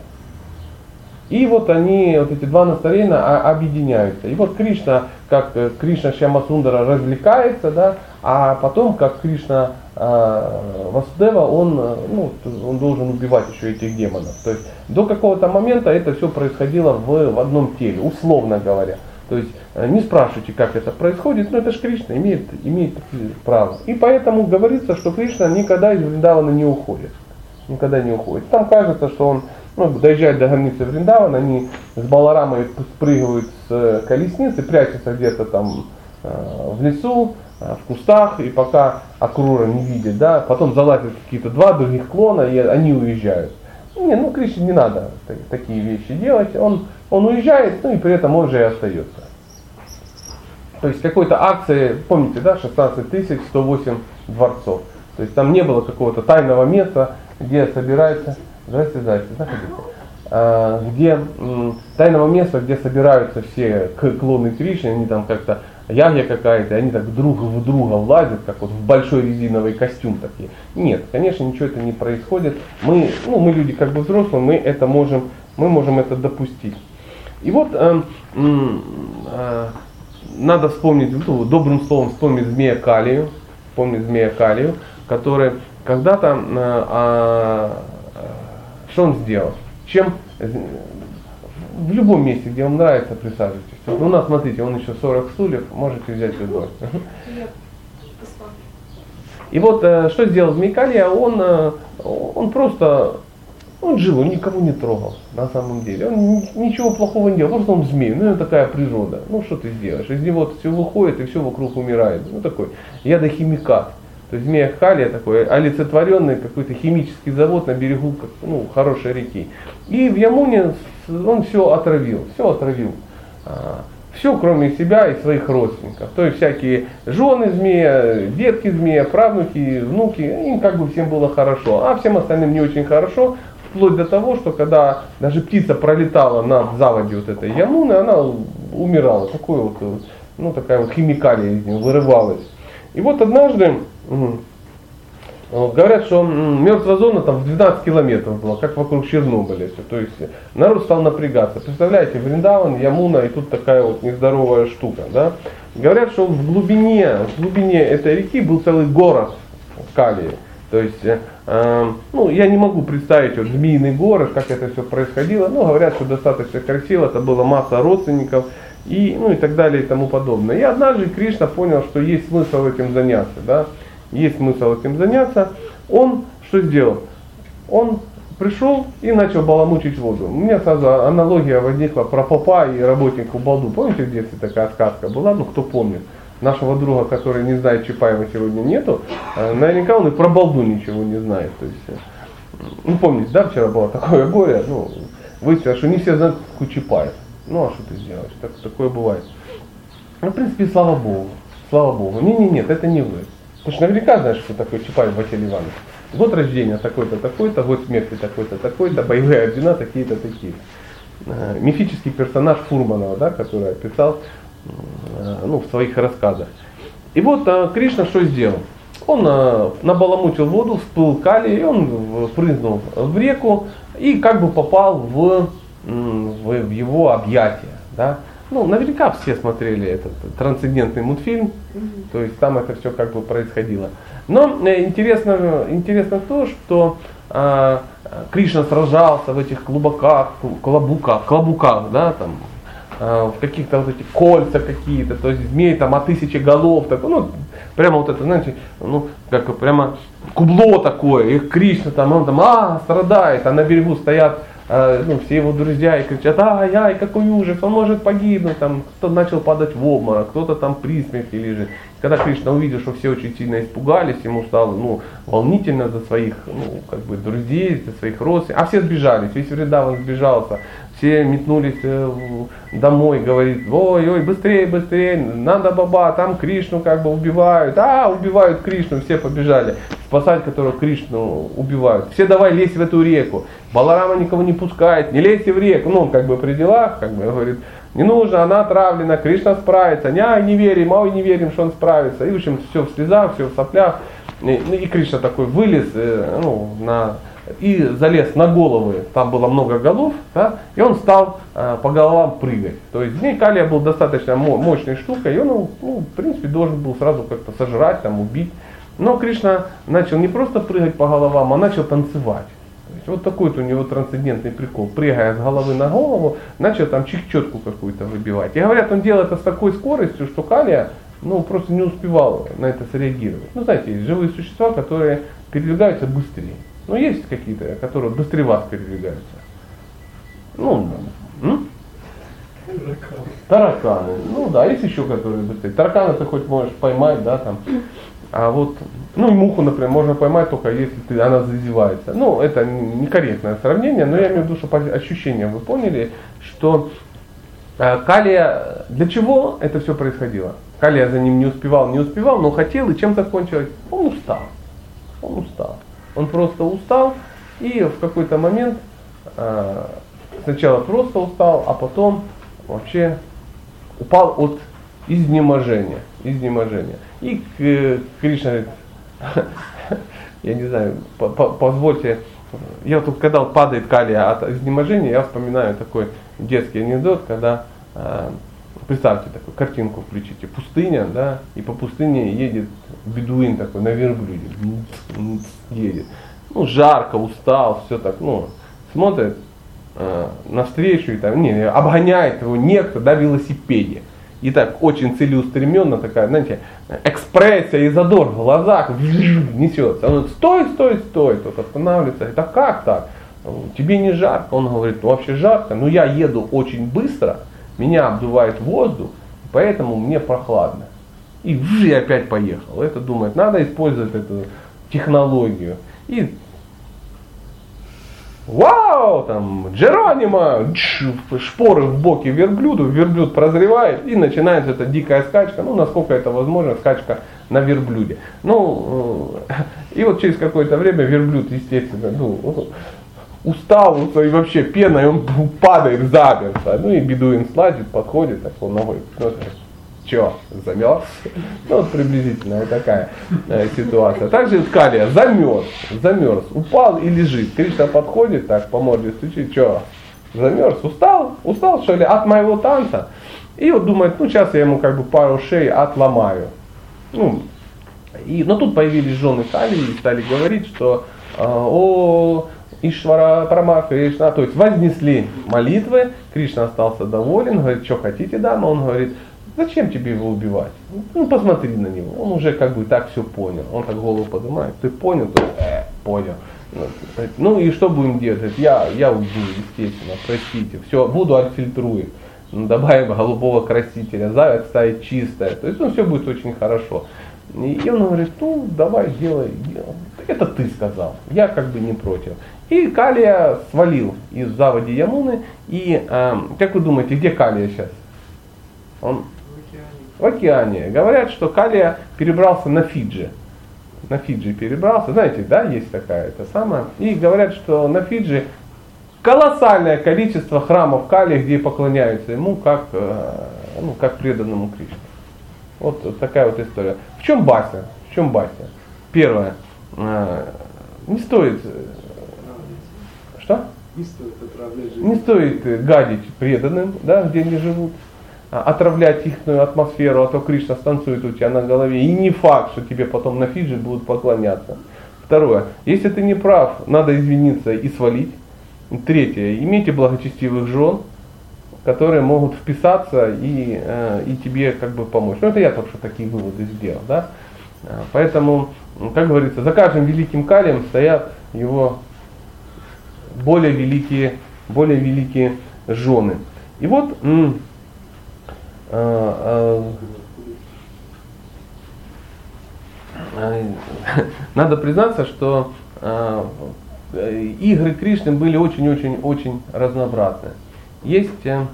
И вот они, вот эти два настроения объединяются. И вот Кришна, как э, Кришна Шьямасундара развлекается, да, а потом, как Кришна э, Васудева, он, э, ну, он должен убивать еще этих демонов. То есть до какого-то момента это все происходило в, в одном теле, условно говоря. То есть э, не спрашивайте, как это происходит, но это же Кришна имеет, имеет право. И поэтому говорится, что Кришна никогда из Вриндавана не уходит. Никогда не уходит. Там кажется, что он ну, доезжают до границы Вриндавана, они с Баларамой спрыгивают с э, колесницы, прячутся где-то там э, в лесу, в кустах, и пока Акрура не видит, да, потом залазят какие-то два других клона, и они уезжают. Не, ну Кришне не надо такие вещи делать, он, он уезжает, ну и при этом он же и остается. То есть какой-то акции, помните, да, 16 тысяч 108 дворцов. То есть там не было какого-то тайного места, где собираются Здравствуйте, здравствуйте, заходите. А, где тайного места, где собираются все клоны Кришны, они там как-то ягья какая-то, они так друг в друга влазят, как вот в большой резиновый костюм такие. Нет, конечно, ничего это не происходит. Мы, ну, мы люди как бы взрослые, мы это можем, мы можем это допустить. И вот э, э, надо вспомнить, ну, добрым словом вспомнить змея Калию, вспомнить змея Калию, который когда-то э, что он сделал? Чем в любом месте, где вам нравится, присаживайтесь. Ну, у нас, смотрите, он еще 40 стульев, можете взять любой. И вот э, что сделал Змейкалья, он, э, он просто, он жил, он никого не трогал на самом деле. Он ничего плохого не делал, просто он змей, ну это такая природа. Ну что ты сделаешь? Из него все выходит и все вокруг умирает. Ну такой ядохимикат. То есть змея Халия такой олицетворенный какой-то химический завод на берегу ну, хорошей реки. И в Ямуне он все отравил, все отравил. А, все, кроме себя и своих родственников. То есть всякие жены змея, детки змея, правнуки, внуки, им как бы всем было хорошо, а всем остальным не очень хорошо, вплоть до того, что когда даже птица пролетала над заводью вот этой Ямуны, она умирала. Такой вот, ну такая вот химикалия из нее вырывалась. И вот однажды Говорят, что мертвая зона там в 12 километров была, как вокруг Чернобыля. Все. То есть народ стал напрягаться. Представляете, Вриндаван, Ямуна и тут такая вот нездоровая штука. Да? Говорят, что в глубине, в глубине этой реки был целый город Калии. То есть, э, ну, я не могу представить вот, змеиный город, как это все происходило, но говорят, что достаточно красиво, это была масса родственников и, ну, и так далее и тому подобное. И однажды Кришна понял, что есть смысл этим заняться. Да? Есть смысл этим заняться, он что сделал? Он пришел и начал баламучить воду. У меня сразу аналогия возникла про попа и работнику Балду. Помните, в детстве такая сказка была? Ну, кто помнит? Нашего друга, который не знает Чапаева сегодня нету, э, наверняка он и про Балду ничего не знает. То есть, э, ну, помните, да, вчера было такое горе, ну, выяснилось, что не все знают, кто Чапаев. Ну, а что ты сделаешь? Так, такое бывает. Ну, в принципе, слава Богу. Слава Богу. Не, не, нет, это не вы. Потому что наверняка знаешь, что такое Чапаев Василий Иванович. Год рождения такой-то, такой-то, год смерти такой-то, такой-то, боевые ордена такие-то, такие. Э, мифический персонаж Фурманова, да, который описал э, ну, в своих рассказах. И вот э, Кришна что сделал? Он набаламутил воду, всплыл калий, и он прыгнул в реку и как бы попал в, в его объятия. Да? Ну, наверняка все смотрели этот трансцендентный мультфильм, то есть там это все как бы происходило. Но э, интересно, интересно то, что э, Кришна сражался в этих клубаках, клобуках, клобуках, да, там, э, в каких-то вот эти кольца какие-то, то есть змей там о тысячи голов, так, ну, прямо вот это, знаете, ну, как прямо кубло такое, и Кришна там, он там, а, страдает, а на берегу стоят ну, все его друзья и кричат, ай-яй, какой ужас, он может погибнуть, там, кто-то начал падать в обморок, кто-то там при смерти лежит. Когда Кришна увидел, что все очень сильно испугались, ему стало ну, волнительно за своих ну, как бы, друзей, за своих родственников, а все сбежались, весь Вриндаван сбежался, все метнулись э, домой, говорит, ой, ой, быстрее, быстрее, надо баба, там Кришну как бы убивают, а, убивают Кришну, все побежали, спасать которого Кришну убивают. Все давай лезь в эту реку. Баларама никого не пускает, не лезьте в реку. Ну, он как бы при делах, как бы говорит, не нужно, она отравлена, Кришна справится. Не, не верим, а не верим, что он справится. И в общем, все в слезах, все в соплях. И, ну, и Кришна такой вылез э, ну, на и залез на головы, там было много голов, да, и он стал э, по головам прыгать. То есть змей Калия был достаточно мощной штукой, и он, ну, в принципе, должен был сразу как-то сожрать, там, убить. Но Кришна начал не просто прыгать по головам, а начал танцевать. Вот такой вот у него трансцендентный прикол. Прыгая с головы на голову, начал там чик-четку какую-то выбивать. И говорят, он делал это с такой скоростью, что Калия ну, просто не успевал на это среагировать. Ну, знаете, есть живые существа, которые передвигаются быстрее. Ну, есть какие-то, которые быстрее вас передвигаются. Ну, м? Тараканы. Ну да, есть еще которые быстрее. Таракана ты хоть можешь поймать, да, там. А вот, ну муху, например, можно поймать только если ты, она зазевается. Ну, это некорректное сравнение, но я имею в виду, что ощущение вы поняли, что э, Калия, для чего это все происходило? Калия за ним не успевал, не успевал, но хотел, и чем закончилось? Он устал. Он устал. Он просто устал и в какой-то момент э, сначала просто устал, а потом вообще упал от изнеможения. изнеможения. И э, Кришна говорит, я не знаю, позвольте, я тут когда падает калия от изнеможения, я вспоминаю такой детский анекдот, когда э, представьте такую картинку включите, пустыня, да, и по пустыне едет бедуин такой на верблюде, едет. Ну, жарко, устал, все так, ну, смотрит э, навстречу и там, не, обгоняет его некто на велосипеде. И так очень целеустременно такая, знаете, экспрессия и задор в глазах несется. Он говорит, стой, стой, стой. Тот останавливается. Это как так? Тебе не жарко? Он говорит, ну вообще жарко, но я еду очень быстро, меня обдувает воздух, поэтому мне прохладно. И, и опять поехал. Это думает, надо использовать эту технологию. И Вау, там, Джеронима, шпоры в боке верблюду, верблюд прозревает, и начинается эта дикая скачка, ну, насколько это возможно, скачка на верблюде. Ну, э, и вот через какое-то время верблюд, естественно, ну, устал, и вообще пена, и он падает замертво. Ну, и бедуин слазит, подходит, так он ногой Че, замерз? Ну, вот приблизительно вот такая э, ситуация. Также Калия замерз, замерз, упал и лежит. Кришна подходит, так по морде стучит, что, замерз, устал, устал что ли от моего танца? И вот думает, ну сейчас я ему как бы пару шеи отломаю. Ну, и, но тут появились жены Кали и стали говорить, что э, о, Ишвара Прама Кришна, то есть вознесли молитвы, Кришна остался доволен, говорит, что хотите, да, но он говорит, Зачем тебе его убивать? Ну, посмотри на него. Он уже как бы так все понял. Он так голову поднимает. Ты понял? То э, понял. Ну и что будем делать? Я, я уйду, естественно, простите. Все, буду отфильтрую. Ну, добавим голубого красителя, завет ставит чистое. То есть ну, все будет очень хорошо. И он говорит, ну давай делай, делай. Это ты сказал, я как бы не против. И Калия свалил из заводи Ямуны. И э, как вы думаете, где Калия сейчас? Он в океане. Говорят, что Калия перебрался на Фиджи. На Фиджи перебрался. Знаете, да, есть такая это самая. И говорят, что на Фиджи колоссальное количество храмов Кали, где поклоняются ему как, э, ну, как преданному Кришне. Вот, вот такая вот история. В чем Бася? В чем Бася? Первое. Э, не стоит... Э, что? Не стоит отравлять Не стоит гадить преданным, да, где они живут. Отравлять их атмосферу, а то Кришна станцует у тебя на голове. И не факт, что тебе потом на Фиджи будут поклоняться. Второе. Если ты не прав, надо извиниться и свалить. Третье. Имейте благочестивых жен, которые могут вписаться и, э, и тебе как бы помочь. Ну это я только что такие выводы сделал. Да? А, поэтому, как говорится, за каждым великим калием стоят его более великие, более великие жены. И вот э, надо признаться, что э, игры Кришны были очень-очень-очень разнообразны. Есть э,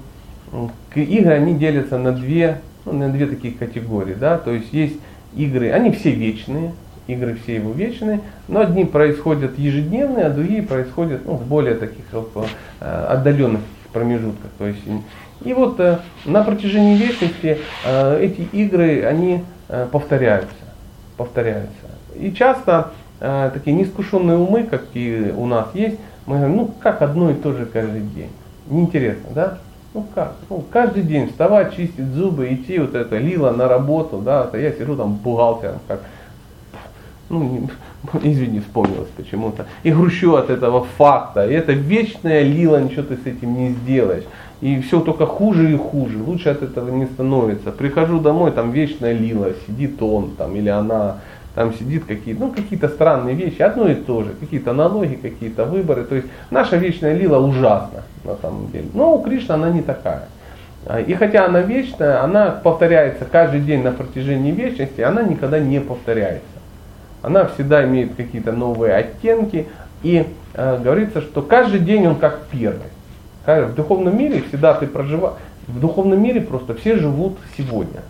игры, они делятся на две, ну, на две таких категории, да, то есть есть игры, они все вечные, игры все его вечные, но одни происходят ежедневные, а другие происходят ну, в более таких вот, отдаленных промежутках. То есть, и вот на протяжении вечности эти игры, они повторяются, повторяются. И часто э, такие неискушенные умы, какие у нас есть, мы говорим, ну как одно и то же каждый день. Неинтересно, да? Ну как? Ну, каждый день вставать, чистить зубы, идти вот это, лила на работу, да, а я сижу там бухгалтером, как, ну, не, извини, вспомнилось почему-то. И грущу от этого факта. И это вечная лила, ничего ты с этим не сделаешь. И все только хуже и хуже. Лучше от этого не становится. Прихожу домой, там вечная лила, сидит он там или она там сидит какие-то, ну, какие-то странные вещи, одно и то же, какие-то налоги, какие-то выборы. То есть наша вечная лила ужасна на самом деле. Но у Кришны она не такая. А, и хотя она вечная, она повторяется каждый день на протяжении вечности, она никогда не повторяется. Она всегда имеет какие-то новые оттенки. И э, говорится, что каждый день он как первый. В духовном мире всегда ты проживаешь, в духовном мире просто все живут сегодня.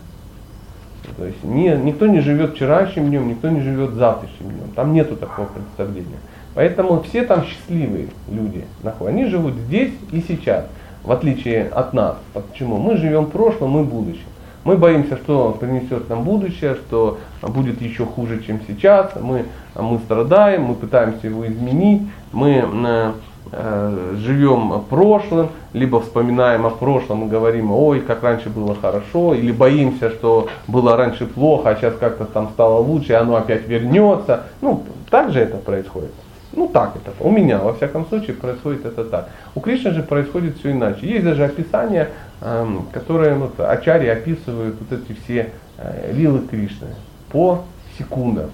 То есть не, никто не живет вчерашним днем, никто не живет завтрашним днем. Там нету такого представления. Поэтому все там счастливые люди. Они живут здесь и сейчас, в отличие от нас. Почему? Мы живем в прошлом и будущем. Мы боимся, что принесет нам будущее, что будет еще хуже, чем сейчас. Мы, мы страдаем, мы пытаемся его изменить. Мы Э, живем прошлым, либо вспоминаем о прошлом и говорим, ой, как раньше было хорошо, или боимся, что было раньше плохо, а сейчас как-то там стало лучше, и оно опять вернется. Ну, так же это происходит. Ну так это. У меня, во всяком случае, происходит это так. У Кришны же происходит все иначе. Есть даже описания, эм, которые вот, Ачари описывают вот эти все э, лилы Кришны по секундам.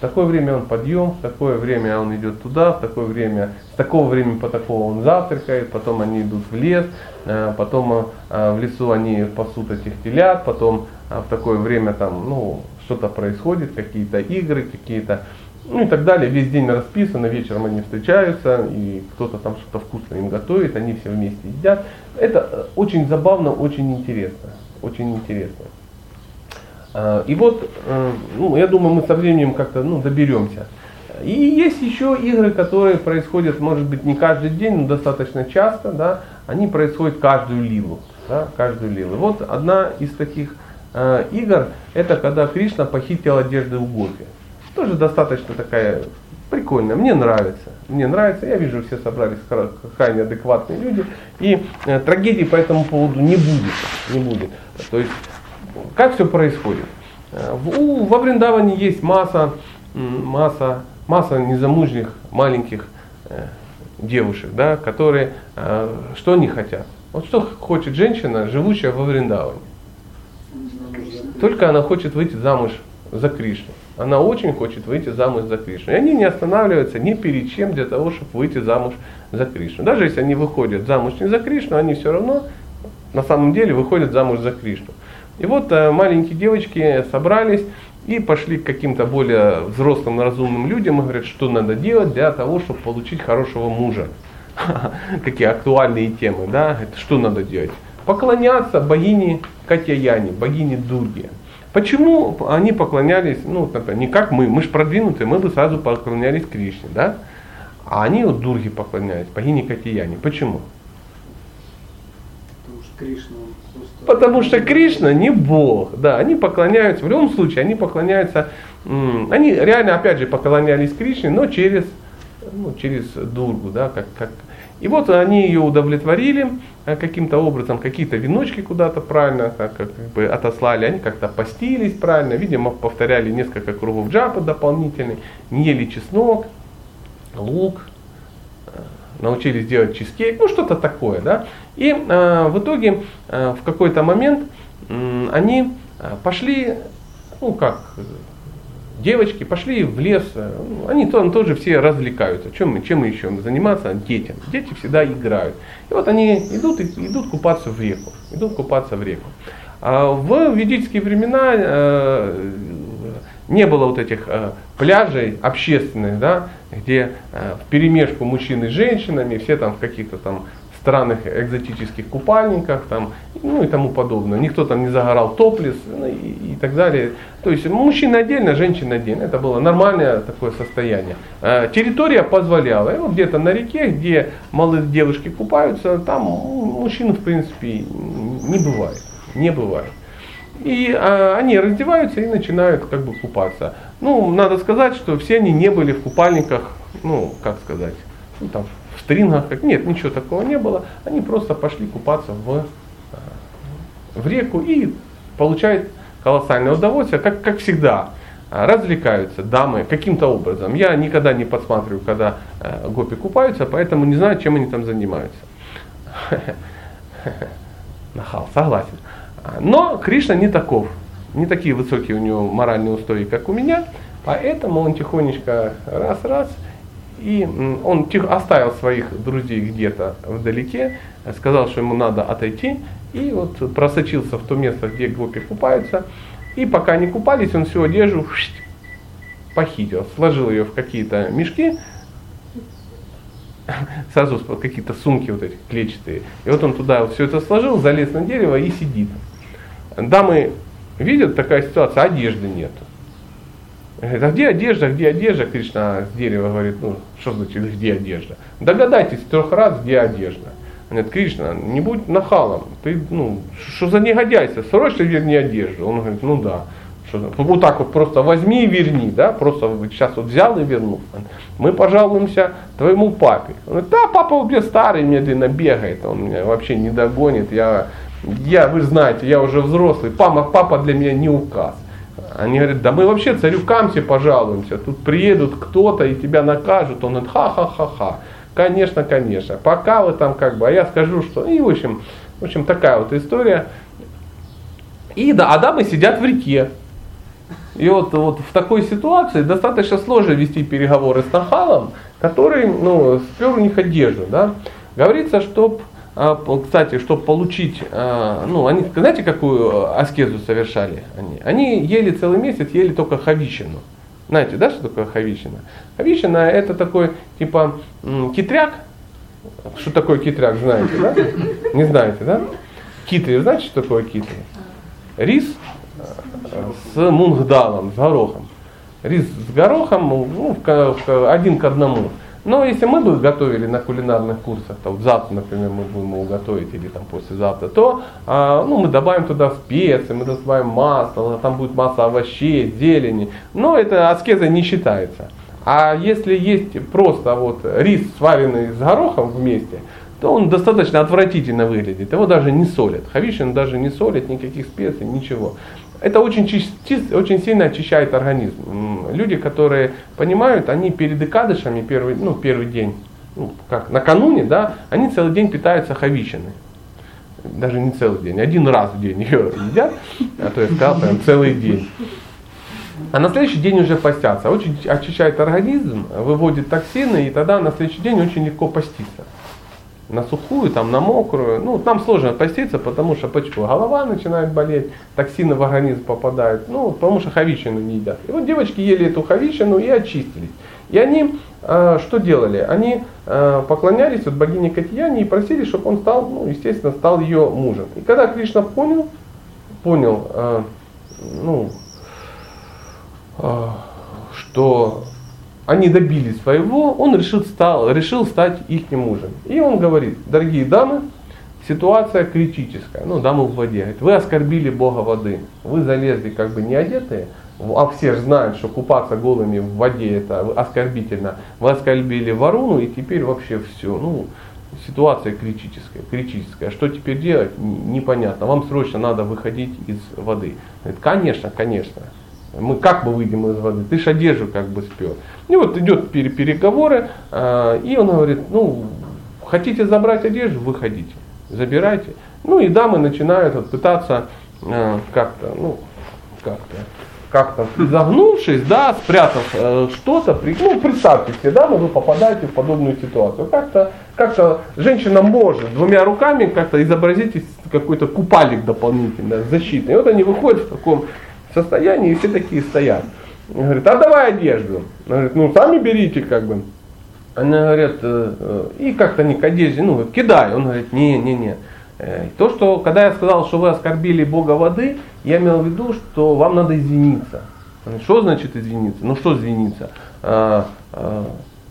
В такое время он подъем, в такое время он идет туда, в такое время, с такого времени по такого он завтракает, потом они идут в лес, э, потом э, в лесу они пасут этих телят, потом э, в такое время там, ну, что-то происходит, какие-то игры, какие-то, ну и так далее. Весь день расписано, вечером они встречаются, и кто-то там что-то вкусное им готовит, они все вместе едят. Это очень забавно, очень интересно. Очень интересно. А, и вот, э, ну, я думаю, мы со временем как-то ну, доберемся. И есть еще игры, которые происходят, может быть, не каждый день, но достаточно часто, да, они происходят каждую лилу, да, каждую лилу. Вот одна из таких э, игр, это когда Кришна похитил одежды у Гопи. Тоже достаточно такая прикольная, мне нравится, мне нравится, я вижу, все собрались крайне адекватные люди, и э, трагедии по этому поводу не будет, не будет. То есть как все происходит? Э, у, во Вриндаване есть масса, масса, масса незамужних маленьких э, девушек, да, которые э, что они хотят? Вот что хочет женщина, живущая во Вриндаване? Только она хочет выйти замуж за Кришну. Она очень хочет выйти замуж за Кришну. И они не останавливаются ни перед чем для того, чтобы выйти замуж за Кришну. Даже если они выходят замуж не за Кришну, они все равно на самом деле выходят замуж за Кришну. И вот э, маленькие девочки собрались и пошли к каким-то более взрослым, разумным людям и говорят, что надо делать для того, чтобы получить хорошего мужа. Какие актуальные темы, да? Что надо делать? Поклоняться богине Катяяне, богине Дурге. Почему они поклонялись, ну, например, не как мы, мы же продвинутые, мы бы сразу поклонялись Кришне, да? А они вот Дурге поклонялись, богине Катяяне. Почему? Потому что Кришна Потому что Кришна не Бог. Да, они поклоняются, в любом случае, они поклоняются, они реально, опять же, поклонялись Кришне, но через, ну, через Дургу, да, как, как. И вот они ее удовлетворили э, каким-то образом, какие-то веночки куда-то правильно как, как бы отослали, они как-то постились правильно, видимо, повторяли несколько кругов джапа дополнительный, ели чеснок, лук, научились делать чизкейк, ну что-то такое, да. И э, в итоге э, в какой-то момент э, они пошли, ну как, девочки пошли в лес, ну, они там тоже все развлекаются. Чем, чем еще заниматься? Детям. Дети всегда играют. И вот они идут, идут купаться в реку. Идут купаться в реку. А в ведические времена э, Не было вот этих э, пляжей общественных, да, где э, в перемешку мужчин и женщинами, все там в каких-то там странных экзотических купальниках там, ну и тому подобное. Никто там не загорал топлес ну, и, и так далее. То есть мужчина отдельно, женщина отдельно. Это было нормальное такое состояние. Э, территория позволяла. И вот где-то на реке, где молодые девушки купаются, там мужчин в принципе не бывает. Не бывает. И а, они раздеваются и начинают как бы купаться. Ну, надо сказать, что все они не были в купальниках, ну, как сказать, ну, там, в стрингах. Как, нет, ничего такого не было. Они просто пошли купаться в, а, в реку и получают колоссальное удовольствие, как, как всегда. А, развлекаются дамы каким-то образом. Я никогда не подсматриваю, когда э, гопи купаются, поэтому не знаю, чем они там занимаются. Нахал, согласен. Но Кришна не таков, не такие высокие у него моральные устои, как у меня, поэтому он тихонечко раз-раз, и он тихо оставил своих друзей где-то вдалеке, сказал, что ему надо отойти, и вот просочился в то место, где гопи купаются, и пока они купались, он всю одежду похитил, сложил ее в какие-то мешки, сразу какие-то сумки вот эти клетчатые. И вот он туда все это сложил, залез на дерево и сидит. Дамы видят такая ситуация, одежды нет. Говорит, а где одежда, где одежда? Кришна с дерева говорит, ну, что значит, где одежда? Догадайтесь трех раз, где одежда. Он говорит, Кришна, не будь нахалом, ты, ну, что за негодяйся, срочно верни одежду. Он говорит, ну да. Что, вот так вот просто возьми и верни, да, просто сейчас вот взял и вернул. Мы пожалуемся твоему папе. Он говорит, да, папа уже старый, медленно бегает, он меня вообще не догонит, я я, вы знаете, я уже взрослый, папа, папа для меня не указ. Они говорят, да мы вообще царю Камсе пожалуемся, тут приедут кто-то и тебя накажут. Он говорит, ха-ха-ха-ха. Конечно, конечно. Пока вы там как бы, а я скажу, что... И в общем, в общем такая вот история. И да, адамы сидят в реке. И вот, вот в такой ситуации достаточно сложно вести переговоры с Нахалом, который ну, спер у них одежду. Да? Говорится, что а, кстати, чтобы получить, а, ну, они, знаете, какую аскезу совершали они? Они ели целый месяц, ели только хавищину. Знаете, да, что такое хавищина? Хавищина это такой, типа, китряк. Что такое китряк, знаете, да? Не знаете, да? Китри, знаете, что такое китри? Рис а, с мунгдалом, с горохом. Рис с горохом, ну, один к одному. Но если мы бы готовили на кулинарных курсах, там, завтра, например, мы будем его готовить, или там послезавтра, то а, ну, мы добавим туда специи, мы добавим масло, там будет масса овощей, зелени. Но это аскеза не считается. А если есть просто вот рис, сваренный с горохом вместе, то он достаточно отвратительно выглядит. Его даже не солят. Хавишин даже не солят, никаких специй, ничего. Это очень, чист, очень сильно очищает организм. Люди, которые понимают, они перед икадышами первый, ну, первый день, ну, как накануне, да, они целый день питаются хавищиной. Даже не целый день, один раз в день ее едят, а то я сказал прям целый день. А на следующий день уже постятся. Очень очищает организм, выводит токсины, и тогда на следующий день очень легко поститься на сухую, там, на мокрую. Ну, там сложно поститься, потому что почему? Голова начинает болеть, токсины в организм попадают, ну, потому что хавищину не едят. И вот девочки ели эту хавищину и очистились. И они э, что делали? Они э, поклонялись вот богине Катьяне и просили, чтобы он стал, ну, естественно, стал ее мужем. И когда Кришна понял, понял, э, ну, э, что они добились своего, он решил, стал, решил стать их мужем. И он говорит, дорогие дамы, ситуация критическая. Ну, дамы в воде. Говорит, вы оскорбили Бога воды. Вы залезли как бы не одетые, а все же знают, что купаться голыми в воде это оскорбительно. Вы оскорбили Варуну и теперь вообще все. Ну, ситуация критическая, критическая. Что теперь делать? Непонятно. Вам срочно надо выходить из воды. Говорит, конечно, конечно. Мы как бы выйдем из воды? Ты ж одежду как бы спер. И вот идет переговоры, а, и он говорит, ну, хотите забрать одежду, выходите, забирайте. Ну и дамы начинают вот пытаться а, как-то, ну, как-то, как-то загнувшись, да, спрятав э, что-то, ну, представьте себе, да, вы попадаете в подобную ситуацию. Как-то, как-то женщина может двумя руками как-то изобразить какой-то купальник дополнительный, защитный. И вот они выходят в таком состоянии, и все такие стоят. Он говорит, а давай одежду. Он говорит, ну сами берите как бы. Они говорят, э, э, и как-то не к одежде, ну кидай. Он говорит, не, не, не. Э, То, что когда я сказал, что вы оскорбили Бога воды, я имел в виду, что вам надо извиниться. Что значит извиниться? Ну что извиниться?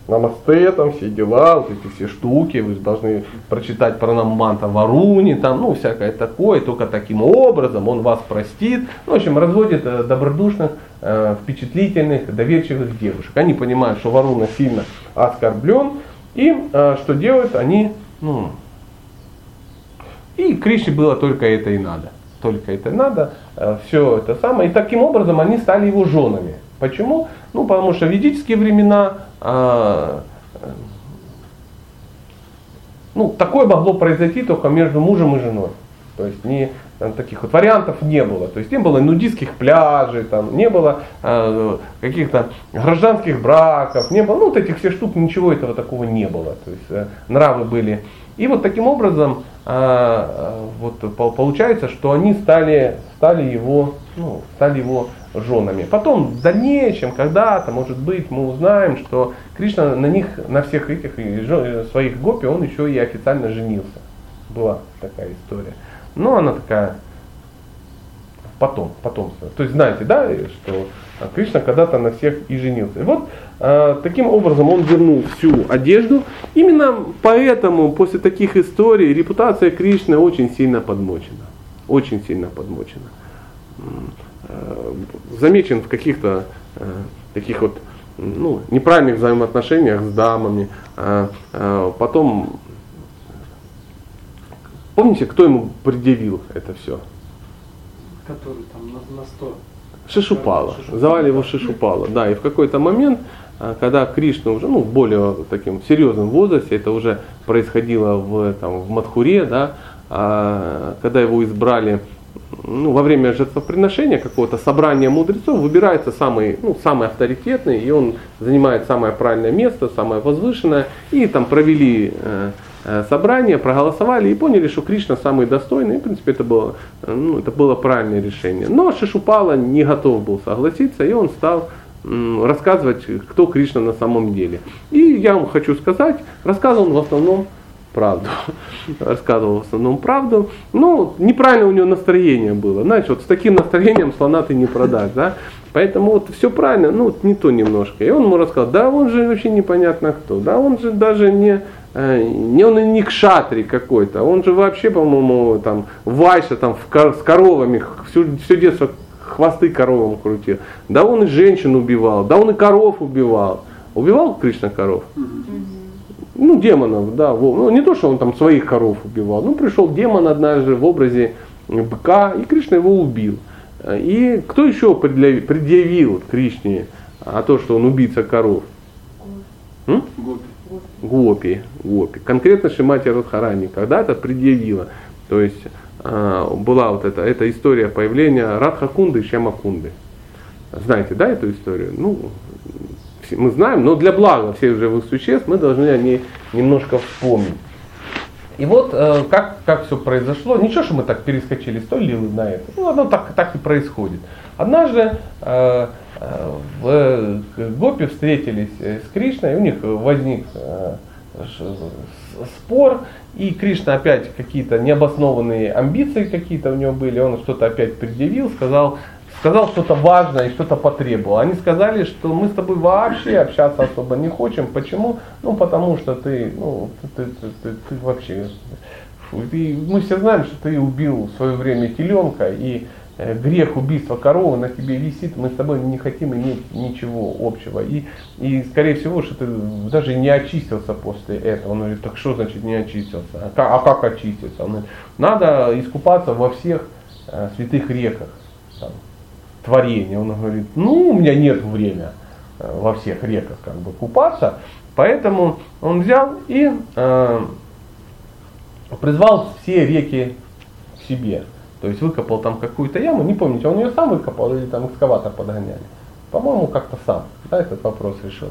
Намасте, там все дела, вот эти все штуки, вы должны прочитать про Наманта Варуни, там, ну, всякое такое, только таким образом он вас простит. Ну, в общем, разводит э, добродушных, э, впечатлительных, доверчивых девушек. Они понимают, что Варуна сильно оскорблен, и э, что делают они, ну, и Кришне было только это и надо. Только это надо, все это самое. И таким образом они стали его женами. Почему? Ну, потому что в ведические времена ну, такое могло произойти только между мужем и женой. То есть не, там, таких вот вариантов не было. То есть не было нудистских пляжей, там, не было э, каких-то гражданских браков, не было, ну вот этих всех штук, ничего этого такого не было. То есть э, нравы были. И вот таким образом э, вот, получается, что они стали, стали, его, ну, стали его женами. Потом в дальнейшем, когда-то, может быть, мы узнаем, что Кришна на них, на всех этих своих гопи, он еще и официально женился. Была такая история. Но она такая потом, потом. То есть знаете, да, что Кришна когда-то на всех и женился. Вот э, таким образом он вернул всю одежду. Именно поэтому после таких историй репутация Кришны очень сильно подмочена. Очень сильно подмочена. Э, замечен в каких-то э, таких вот ну, неправильных взаимоотношениях с дамами. А, а, потом, помните, кто ему предъявил это все? Который там на, на 100. Шишупала. Шишупала. Звали его Шишупала. Да, и в какой-то момент, а, когда Кришна уже, ну, в более таким серьезном возрасте, это уже происходило в, там, в Мадхуре, да, когда его избрали ну, во время жертвоприношения какого-то собрания мудрецов выбирается самый, ну, самый авторитетный, и он занимает самое правильное место, самое возвышенное, и там провели э, э, собрание, проголосовали и поняли, что Кришна самый достойный, и в принципе это было, э, ну, это было правильное решение. Но Шишупала не готов был согласиться, и он стал рассказывать, кто Кришна на самом деле. И я вам хочу сказать, рассказывал он в основном правду. Рассказывал в основном правду. Ну, неправильно у него настроение было. Знаешь, вот с таким настроением слона ты не продашь, да? Поэтому вот все правильно, ну вот не то немножко. И он ему рассказал, да он же вообще непонятно кто, да он же даже не, э, не он и не кшатри какой-то, он же вообще, по-моему, там Вайша там в, с коровами всю, все детство хвосты коровам крутил. Да он и женщин убивал, да он и коров убивал. Убивал Кришна коров? Mm-hmm. Ну, демонов, да. Ну, не то, что он там своих коров убивал. Ну, пришел демон однажды в образе быка, и Кришна его убил. И кто еще предъявил Кришне а то, что он убийца коров? Гопи. Гопи. Гопи. Конкретно Шимати Радхарани когда-то предъявила. То есть а, была вот эта, эта история появления Радхакунды и Шямакунды. Знаете, да, эту историю? Ну, мы знаем, но для блага всех живых существ мы должны о ней немножко вспомнить. И вот э, как, как все произошло, ничего, что мы так перескочили сто лилы на это, ну оно так, так и происходит. Однажды э, э, в Гопе встретились с Кришной, у них возник э, спор, и Кришна опять какие-то необоснованные амбиции какие-то у него были, он что-то опять предъявил, сказал, сказал что-то важное и что-то потребовал. Они сказали, что мы с тобой вообще общаться особо не хотим. Почему? Ну, потому что ты, ну, ты, ты, ты, ты вообще... Ты, мы все знаем, что ты убил в свое время теленка, и э, грех убийства коровы на тебе висит, мы с тобой не хотим иметь ничего общего. И, и скорее всего, что ты даже не очистился после этого. Он говорит, так что значит не очистился? А как, а как очиститься? Он говорит, надо искупаться во всех э, святых реках. Там, творения. Он говорит, ну, у меня нет времени э, во всех реках как бы купаться, поэтому он взял и э, призвал все реки к себе. То есть выкопал там какую-то яму, не помните, он ее сам выкопал или там экскаватор подгоняли. По-моему, как-то сам да, этот вопрос решил.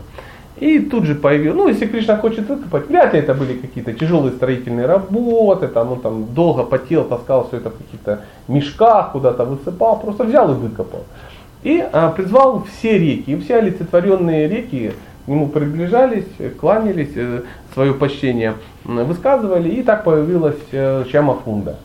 И тут же появился, ну если Кришна хочет выкопать, вряд ли это были какие-то тяжелые строительные работы, там, он там долго потел, таскал все это в каких-то мешках, куда-то высыпал, просто взял и выкопал. И а, призвал все реки, и все олицетворенные реки к нему приближались, кланялись, э, свое почтение высказывали, и так появилась э, Чамафунда.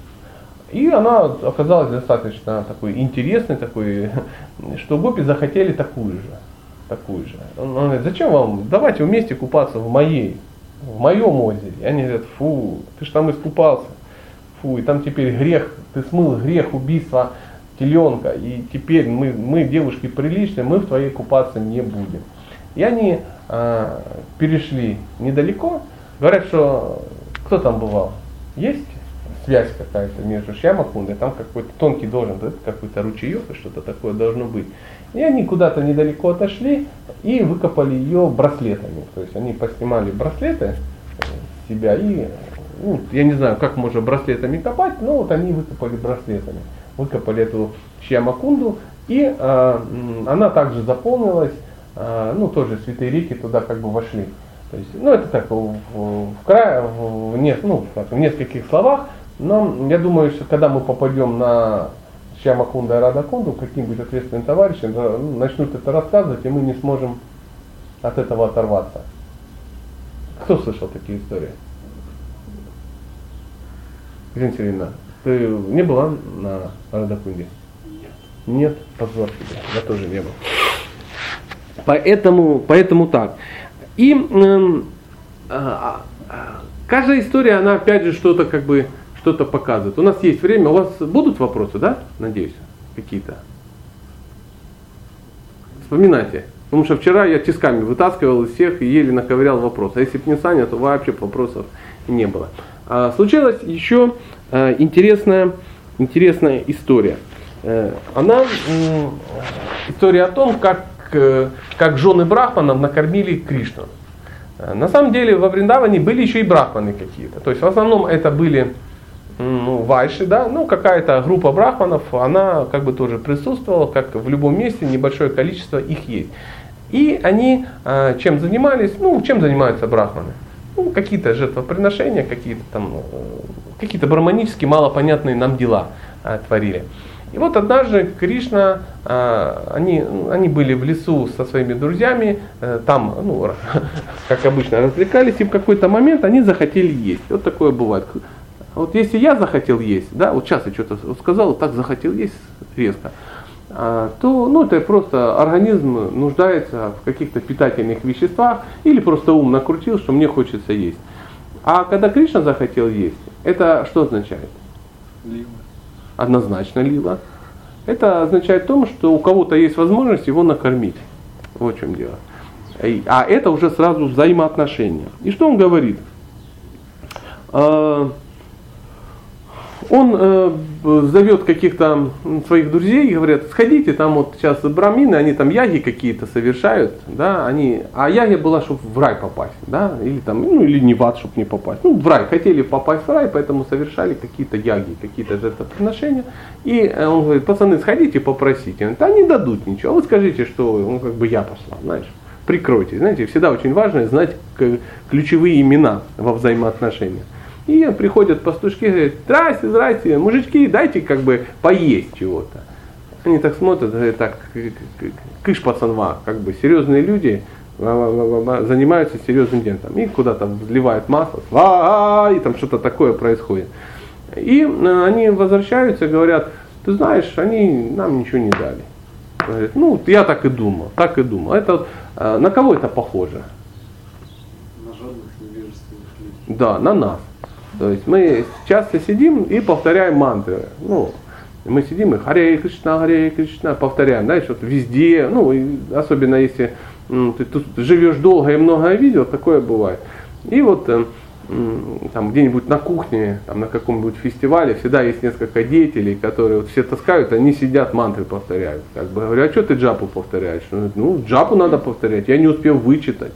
И она оказалась достаточно такой интересной, такой, что гопи захотели такую же. Такую же. Он говорит, зачем вам? Давайте вместе купаться в моей, в моем озере. И они говорят, фу, ты же там искупался. Фу, и там теперь грех, ты смыл грех убийства теленка. И теперь мы, мы девушки приличные, мы в твоей купаться не будем. И они э, перешли недалеко. Говорят, что кто там бывал? Есть связь какая-то между Шьямакундой, там какой-то тонкий должен, да, какой-то ручеек и что-то такое должно быть. И они куда-то недалеко отошли и выкопали ее браслетами. То есть они поснимали браслеты себя и, ну, я не знаю, как можно браслетами копать, но вот они выкопали браслетами. Выкопали эту Шьямакунду и э, она также заполнилась, э, ну тоже святые реки туда как бы вошли. То есть, ну это так в, в, в, в, в, ну, в нескольких словах, но я думаю, что когда мы попадем на Шьямакунда и Радакунду, каким-нибудь ответственным товарищем, ну, начнут это рассказывать, и мы не сможем от этого оторваться. Кто слышал такие истории? Ирина Сергеевна, ты не была на Радакунде? Нет. Нет, позор тебе, я тоже не был. Поэтому, поэтому так. И э, э, каждая история, она опять же что-то как бы что-то показывает. У нас есть время. У вас будут вопросы, да? Надеюсь, какие-то. Вспоминайте. Потому что вчера я тисками вытаскивал из всех и еле наковырял вопрос. А если бы не Саня, то вообще вопросов не было. А, случилась еще а, интересная, интересная история. А, она э, история о том, как, э, как жены брахманов накормили Кришну. На самом деле во Вриндаване были еще и брахманы какие-то. То есть в основном это были ну, вайши, да, ну какая-то группа брахманов, она как бы тоже присутствовала, как в любом месте, небольшое количество их есть. И они э, чем занимались, ну чем занимаются брахманы? Ну, какие-то жертвоприношения, какие-то там, э, какие-то браманические малопонятные нам дела э, творили. И вот однажды Кришна, э, они, они были в лесу со своими друзьями, э, там, ну, как обычно, развлекались, и в какой-то момент они захотели есть. Вот такое бывает. Вот если я захотел есть, да, вот сейчас я что-то сказал, так захотел есть резко, а, то ну, это просто организм нуждается в каких-то питательных веществах или просто ум накрутил, что мне хочется есть. А когда Кришна захотел есть, это что означает? Лила. Однозначно лила. Это означает то, что у кого-то есть возможность его накормить. Вот в чем дело. А это уже сразу взаимоотношения. И что он говорит? Он э, зовет каких-то своих друзей и говорят, сходите, там вот сейчас брамины, они там яги какие-то совершают, да, они, а яги была, чтобы в рай попасть, да, или там, ну или не в ад, чтобы не попасть, ну в рай, хотели попасть в рай, поэтому совершали какие-то яги, какие-то жертвоприношения, и э, он говорит, пацаны, сходите, попросите, он, да не дадут ничего, а вы скажите, что, ну как бы я пошла, знаешь, прикройте, знаете, всегда очень важно знать ключевые имена во взаимоотношениях. И приходят пастушки и говорят, здрасте, здрасте, мужички, дайте как бы поесть чего-то. Они так смотрят, говорят, так, кыш пацанва, как бы серьезные люди занимаются серьезным делом. Там, и куда-то вливают масло, и там что-то такое происходит. И э, они возвращаются говорят, ты знаешь, они нам ничего не дали. Говорят, ну, я так и думал, так и думал. Это, э, на кого это похоже? На жадных невежественных людей. Да, на нас. То есть мы часто сидим и повторяем мантры. Ну, мы сидим и Харе Кришна, Харе Кришна, повторяем, знаешь, вот везде, ну, особенно если ну, ты тут живешь долго и много видел, такое бывает. И вот э, там где-нибудь на кухне, там, на каком-нибудь фестивале, всегда есть несколько деятелей, которые вот все таскают, они сидят, мантры повторяют. Как бы говорю, а что ты джапу повторяешь? Ну, джапу надо повторять, я не успел вычитать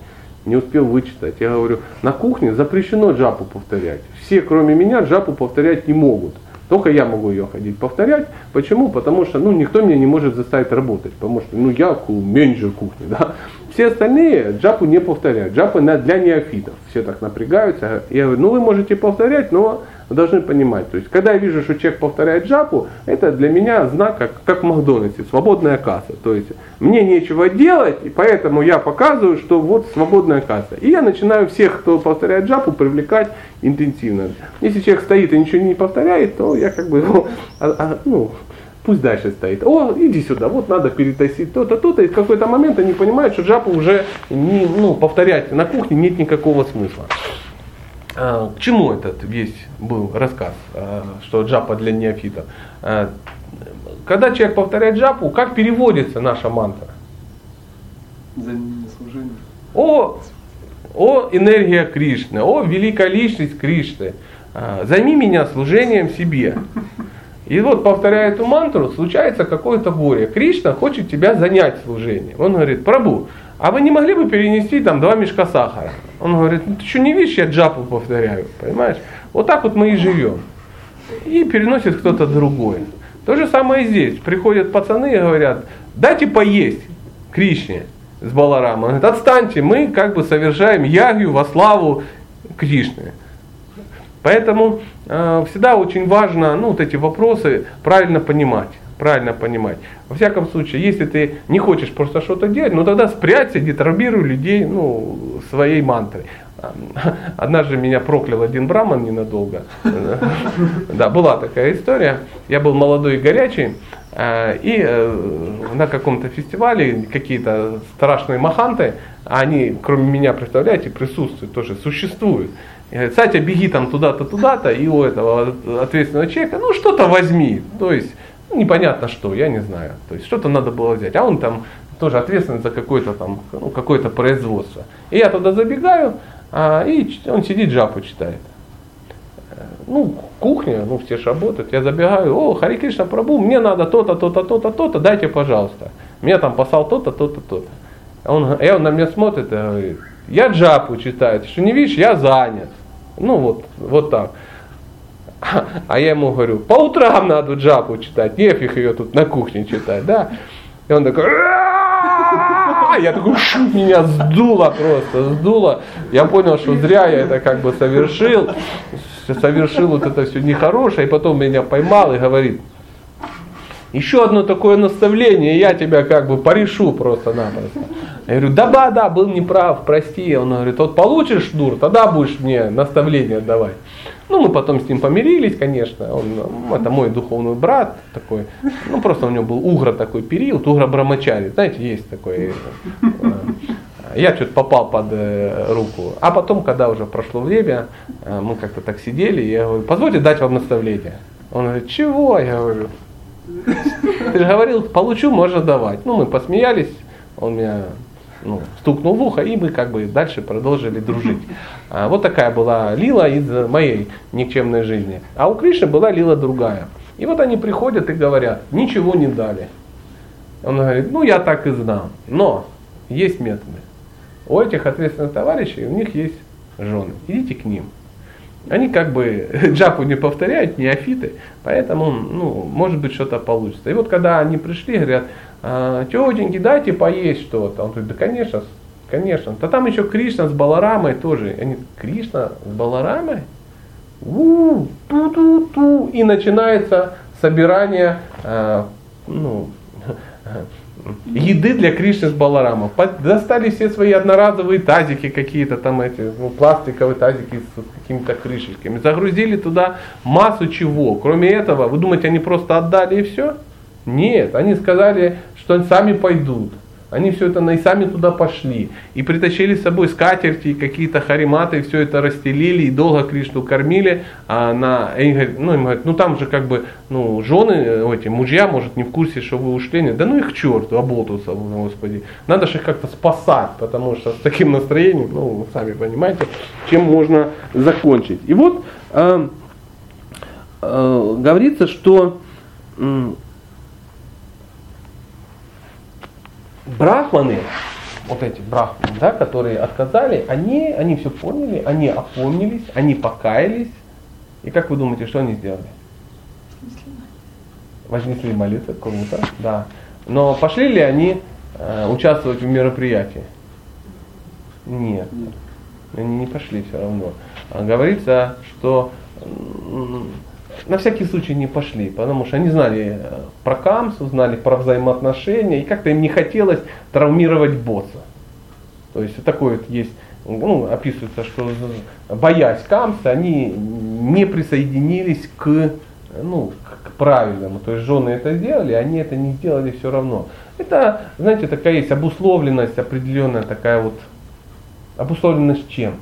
не успел вычитать. Я говорю, на кухне запрещено джапу повторять. Все, кроме меня, джапу повторять не могут. Только я могу ее ходить повторять. Почему? Потому что ну, никто меня не может заставить работать. Потому что ну, я менеджер кухни. Да? Все остальные джапу не повторяют. Джапа для неофитов. Все так напрягаются. Я говорю, ну вы можете повторять, но вы должны понимать. То есть, когда я вижу, что человек повторяет джапу, это для меня знак, как, как в Макдональдсе, свободная касса. То есть, мне нечего делать, и поэтому я показываю, что вот свободная касса. И я начинаю всех, кто повторяет джапу, привлекать интенсивно. Если человек стоит и ничего не повторяет, то я как бы, ну, а, а, ну пусть дальше стоит. О, иди сюда, вот надо перетасить то-то, то-то. И в какой-то момент они понимают, что джапу уже не, ну, повторять на кухне нет никакого смысла. А, к чему этот весь был рассказ, а, что джапа для неофитов? А, когда человек повторяет джапу, как переводится наша мантра? За служение. О, о энергия Кришны, о великая личность Кришны, займи меня служением себе. И вот повторяя эту мантру, случается какое-то горе. Кришна хочет тебя занять служением. Он говорит, Прабу, а вы не могли бы перенести там два мешка сахара? Он говорит, ну ты что не видишь, я джапу повторяю, понимаешь? Вот так вот мы и живем. И переносит кто-то другой. То же самое здесь. Приходят пацаны и говорят, дайте поесть Кришне с Баларамом. Он говорит, отстаньте, мы как бы совершаем ягью во славу Кришны. Поэтому э, всегда очень важно ну, вот эти вопросы правильно понимать. Правильно понимать. Во всяком случае, если ты не хочешь просто что-то делать, ну тогда спрячься, детробируй людей ну, своей мантрой. Однажды меня проклял один браман ненадолго. Да, была такая история. Я был молодой и горячий. Э, и э, на каком-то фестивале какие-то страшные маханты, они, кроме меня, представляете, присутствуют, тоже существуют. И говорит, Сатя, беги там туда-то, туда-то, и у этого ответственного человека, ну что-то возьми. То есть, ну, непонятно что, я не знаю. То есть, что-то надо было взять. А он там тоже ответственный за какое-то там, ну, какое-то производство. И я туда забегаю, а, и он сидит, жапу читает. Ну, кухня, ну, все же работают. Я забегаю, о, Хари Кришна Прабу, мне надо то-то, то-то, то-то, то-то, дайте, пожалуйста. Меня там послал то-то, то-то, то-то. Он, и он на меня смотрит и говорит, я джапу читаю, ты что не видишь, я занят. Ну вот, вот так. А я ему говорю, по утрам надо джапу читать, нефиг ее тут на кухне читать, да. И он такой, я такой, меня сдуло просто, сдуло. Я понял, что зря я это как бы совершил, совершил вот это все нехорошее, и потом меня поймал и говорит, еще одно такое наставление, я тебя как бы порешу просто-напросто. Я говорю, да, да, да, был неправ, прости. Он говорит, вот получишь дур, тогда будешь мне наставление давать. Ну, мы потом с ним помирились, конечно. Он, это мой духовный брат такой. Ну, просто у него был угра такой период, угра брамачари. Знаете, есть такой. Э, я что-то попал под э, руку. А потом, когда уже прошло время, э, мы как-то так сидели, я говорю, позвольте дать вам наставление. Он говорит, чего? Я говорю, ты же говорил, получу, можно давать. Ну, мы посмеялись, он меня ну, стукнул в ухо, и мы как бы дальше продолжили дружить. А, вот такая была лила из моей никчемной жизни. А у Кришны была лила другая. И вот они приходят и говорят, ничего не дали. Он говорит, ну я так и знал. Но есть методы. У этих ответственных товарищей, у них есть жены. Идите к ним. Они как бы джапу не повторяют, неофиты, поэтому, ну, может быть, что-то получится. И вот когда они пришли, говорят, «А, тетеньки, дайте поесть что-то. Он говорит, да конечно, конечно. Да там еще Кришна с Баларамой тоже. Они, Кришна с Баларамой? У-у-у, ту-ту-ту. И начинается собирание, э, ну, еды для Кришны с Баларамом. Достали все свои одноразовые тазики какие-то там эти, ну, пластиковые тазики с какими-то крышечками. Загрузили туда массу чего. Кроме этого, вы думаете, они просто отдали и все? Нет, они сказали, что они сами пойдут. Они все это и сами туда пошли. И притащили с собой скатерти, какие-то хариматы, все это расстелили, и долго Кришну кормили. А на, и говорят, ну, им говорят, ну там же как бы, ну, жены, э, эти, мужья, может, не в курсе, что вы ушли. Нет, да ну их к черту, оболтуса, Господи. Надо же их как-то спасать, потому что с таким настроением, ну, сами понимаете, чем можно закончить. И вот э, э, говорится, что э, брахманы, вот эти брахманы, да, которые отказали, они, они все поняли, они опомнились, они покаялись. И как вы думаете, что они сделали? Вознесли молитвы, круто, да. Но пошли ли они э, участвовать в мероприятии? Нет, они не пошли все равно. А говорится, что на всякий случай не пошли, потому что они знали э, про камсу, знали про взаимоотношения, и как-то им не хотелось травмировать босса. То есть такой вот есть, ну, описывается, что боясь камса, они не присоединились к, ну, к правильному. То есть жены это сделали, они это не сделали все равно. Это, знаете, такая есть обусловленность определенная, такая вот, обусловленность чем?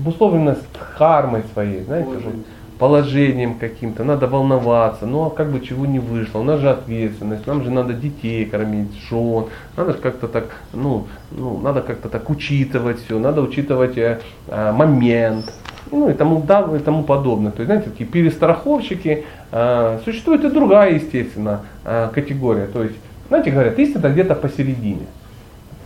Обусловленность хармой своей, знаете, Положение. положением каким-то, надо волноваться, ну а как бы чего не вышло, у нас же ответственность, нам же надо детей кормить, жен, надо же как-то так, ну, ну, надо как-то так учитывать все, надо учитывать э, э, момент, ну и тому, да, и тому подобное. То есть, знаете, такие перестраховщики, э, существует и другая, естественно, э, категория, то есть, знаете, говорят, истина где-то посередине.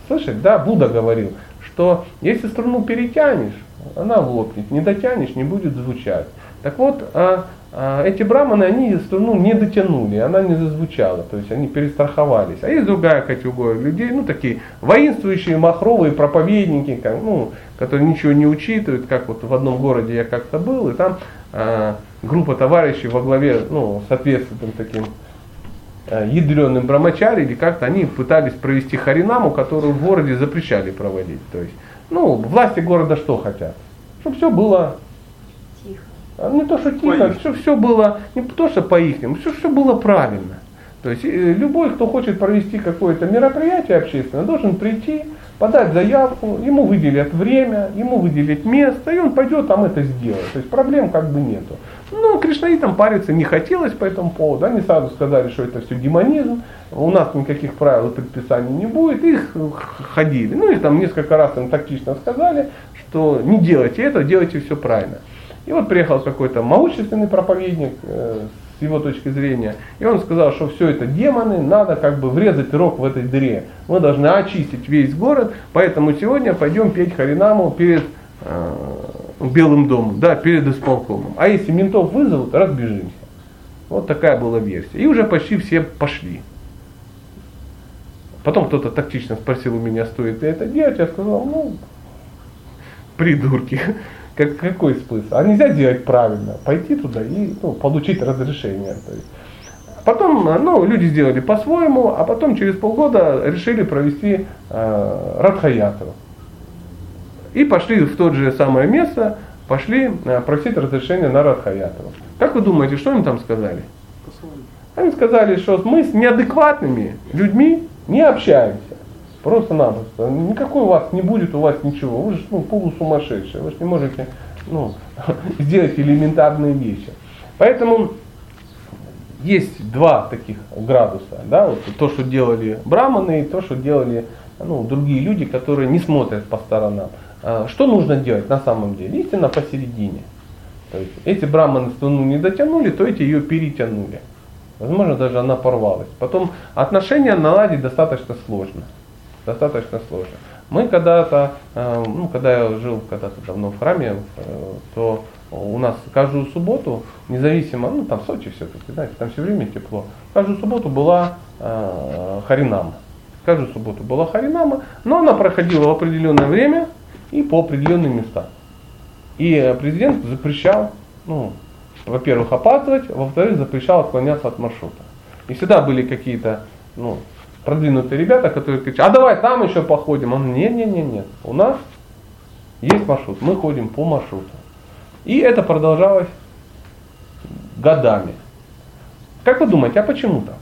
Слышать, да, Будда говорил, что если струну перетянешь, она лопнет, не дотянешь, не будет звучать. Так вот, а, а, эти браманы, они струну не дотянули, она не зазвучала, то есть они перестраховались. А есть другая категория людей, ну такие воинствующие, махровые проповедники, как, ну, которые ничего не учитывают, как вот в одном городе я как-то был, и там а, группа товарищей во главе, ну, соответственно, таким а, ядреным брамачари, или как-то они пытались провести харинаму, которую в городе запрещали проводить. То есть ну, власти города что хотят? Чтобы все было тихо. А не то, что тихо, чтобы все было, не то, что по их, все, все было правильно. То есть э, любой, кто хочет провести какое-то мероприятие общественное, должен прийти, подать заявку, ему выделят время, ему выделят место, и он пойдет там это сделает. То есть проблем как бы нету. Но кришнаитам париться не хотелось по этому поводу. Они сразу сказали, что это все демонизм, у нас никаких правил и предписаний не будет. Их ходили. Ну и там несколько раз им тактично сказали, что не делайте это, делайте все правильно. И вот приехал какой-то могущественный проповедник э, с его точки зрения, и он сказал, что все это демоны, надо как бы врезать рог в этой дыре. Мы должны очистить весь город, поэтому сегодня пойдем петь Харинаму перед э, Белым домом, да, перед исполкомом. А если ментов вызовут, разбежимся. Вот такая была версия. И уже почти все пошли. Потом кто-то тактично спросил у меня, стоит ли это делать. Я сказал, ну, придурки. Как, какой смысл? А нельзя делать правильно. Пойти туда и ну, получить разрешение. То есть. Потом ну, люди сделали по-своему, а потом через полгода решили провести э, Радхаятру. И пошли в то же самое место, пошли э, просить разрешения на Радхаятру. Как вы думаете, что им там сказали? Они сказали, что мы с неадекватными людьми не общаемся. Просто-напросто. Никакой у вас не будет, у вас ничего. Вы же ну, полусумасшедшие. Вы же не можете ну, сделать элементарные вещи. Поэтому есть два таких градуса. Да? Вот то, что делали браманы, и то, что делали ну, другие люди, которые не смотрят по сторонам. А, что нужно делать на самом деле? Истина посередине. То есть эти браманы струну не дотянули, то эти ее перетянули. Возможно, даже она порвалась. Потом отношения наладить достаточно сложно. Достаточно сложно. Мы когда-то, а, ну, когда я жил когда-то давно в храме, э, то у нас каждую субботу, независимо, ну там Сочи все-таки, знаете, там все время тепло, каждую субботу была э, харинама. Каждую субботу была харинама, но она проходила в определенное время, и по определенным местам. И президент запрещал, ну, во-первых, опаздывать, во-вторых, запрещал отклоняться от маршрута. И всегда были какие-то ну, продвинутые ребята, которые кричат, а давай там еще походим. Он, нет, нет, нет, нет, у нас есть маршрут, мы ходим по маршруту. И это продолжалось годами. Как вы думаете, а почему так?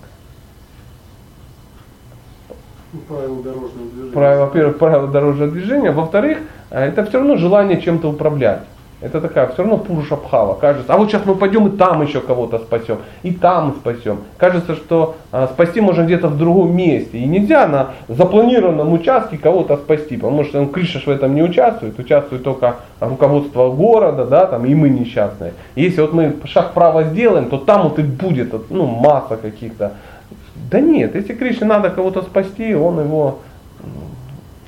Правила дорожного движения. Во-первых, правила дорожного движения. Во-вторых, э, это все равно желание чем-то управлять. Это такая, все равно пуруша пхава. Кажется, а вот сейчас мы пойдем и там еще кого-то спасем, и там спасем. Кажется, что а, спасти можно где-то в другом месте. И нельзя на запланированном участке кого-то спасти, потому что ну, Кришаш в этом не участвует, участвует только руководство города, да, там, и мы несчастные. Если вот мы шаг вправо сделаем, то там вот и будет ну, масса каких-то да нет, если Кришне надо кого-то спасти, он его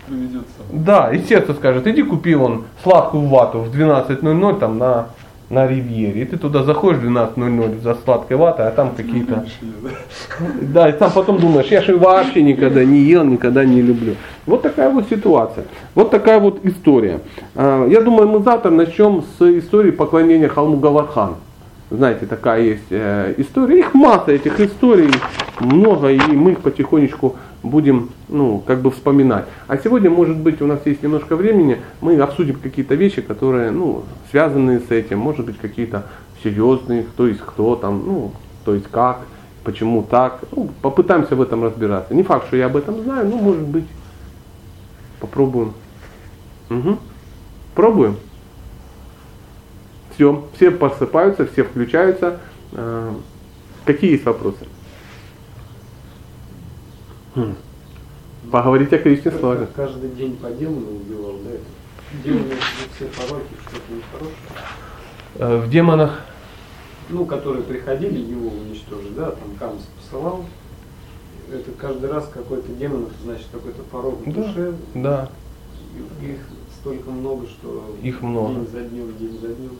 приведет Да, и сердце скажет, иди купи он сладкую вату в 12.00 там на на ривьере, и ты туда заходишь в 12.00 за сладкой ватой, а там какие-то... Да, и там потом думаешь, я же вообще никогда не ел, никогда не люблю. Вот такая вот ситуация. Вот такая вот история. А, Я думаю, мы завтра начнем с истории поклонения холму Галархан. Знаете, такая есть э, история. Их масса этих историй, много, и мы их потихонечку будем, ну, как бы вспоминать. А сегодня, может быть, у нас есть немножко времени, мы обсудим какие-то вещи, которые, ну, связанные с этим, может быть, какие-то серьезные, кто есть кто там, ну, то есть как, почему так. Ну, попытаемся в этом разбираться. Не факт, что я об этом знаю, но, может быть, попробуем. Угу. Пробуем. Все, все просыпаются, все включаются. Э, Какие есть вопросы? Хм. Поговорить о Кришне славе. Каждый день по демону убивал, да? Демоны все пороки, что-то нехорошее. Э, В демонах Ну, которые приходили его уничтожить, да, там Камс посылал. Это каждый раз какой-то демон, это значит какой-то порог в Да. душе. Да, Их столько много, что Их много. день за днем, день за днем.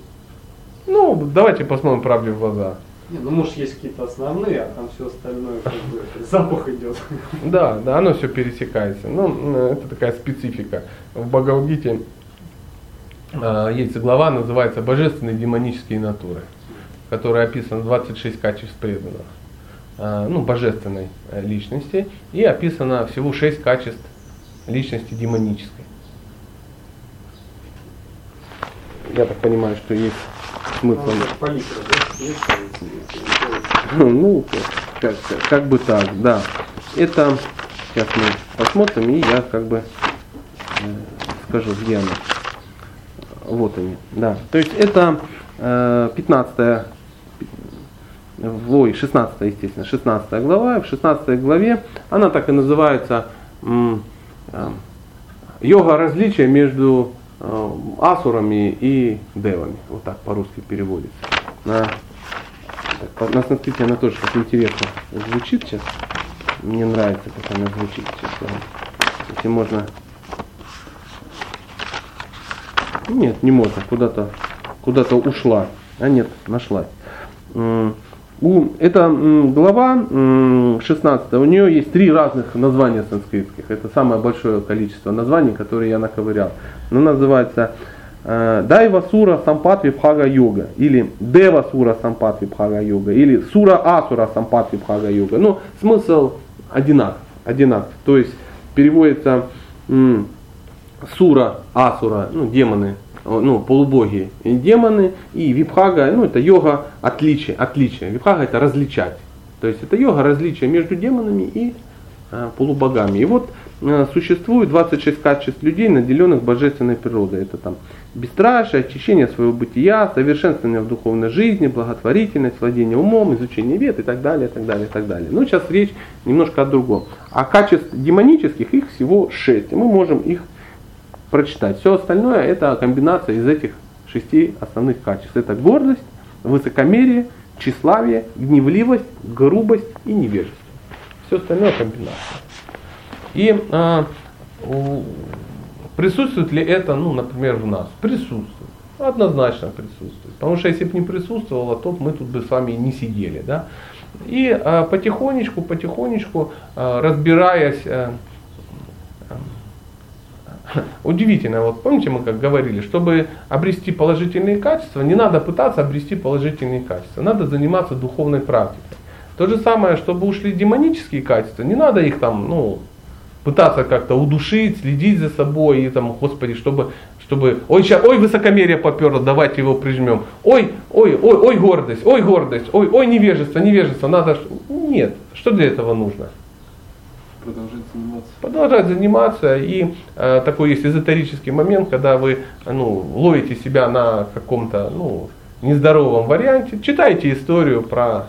Ну, давайте посмотрим правде в глаза. Не, ну может есть какие-то основные, а там все остальное как бы запах идет. Да, да, оно все пересекается. Ну, это такая специфика. В Бхагавадгите э, есть глава, называется «Божественные демонические натуры», в которой описано 26 качеств преданных, э, ну, божественной э, личности, и описано всего 6 качеств личности демонической. Я так понимаю, что есть смысл. Ну, палитра, да, Ну, как, как- как бы так, да. Это сейчас мы посмотрим, и я как бы э, скажу, где они. Вот они, да. То есть это э, 15 ой, 16 естественно, 16 глава. В 16 главе она так и называется э, йога различия между э, асурами и девами. Вот так по-русски переводится. На санскрите она тоже так интересно звучит сейчас. Мне нравится, как она звучит сейчас. Если можно. Нет, не можно. Куда-то куда-то ушла. А нет, нашлась. М, глава м, 16, у нее есть три разных названия санскритских. Это самое большое количество названий, которые я наковырял. Она называется Дайва Сура Сампат Випхага Йога, или Дева Сура Сампат Випхага Йога, или Сура Асура Сампат Випхага Йога. Ну, смысл одинаков, одинаков. То есть переводится м, Сура, Асура, ну, демоны, ну, полубоги демоны, и Випхага, ну, это йога отличие, отличие. Випхага это различать. То есть это йога различия между демонами и э, полубогами. И вот э, существует 26 качеств людей, наделенных божественной природой. Это там бесстрашие, очищение своего бытия, совершенствование в духовной жизни, благотворительность, владение умом, изучение вет и так далее, и так далее, и так далее. Ну, сейчас речь немножко о другом. А качеств демонических их всего 6. И мы можем их прочитать. Все остальное это комбинация из этих шести основных качеств. Это гордость, высокомерие, тщеславие, гневливость, грубость и невежество. Все остальное комбинация. И а, присутствует ли это, ну, например, в нас? Присутствует. Однозначно присутствует. Потому что если бы не присутствовало, то мы тут бы с вами не сидели. Да? И а, потихонечку, потихонечку, а, разбираясь, а, Удивительно, вот помните мы как говорили, чтобы обрести положительные качества, не надо пытаться обрести положительные качества, надо заниматься духовной практикой. То же самое, чтобы ушли демонические качества, не надо их там, ну, пытаться как-то удушить, следить за собой и там, господи, чтобы, чтобы, ой, ща, ой, высокомерие поперло, давайте его прижмем, ой, ой, ой, ой, гордость, ой, гордость, ой, ой, невежество, невежество, надо, нет, что для этого нужно? Продолжать заниматься. продолжать заниматься. И э, такой есть эзотерический момент, когда вы ну, ловите себя на каком-то ну, нездоровом варианте, читайте историю про,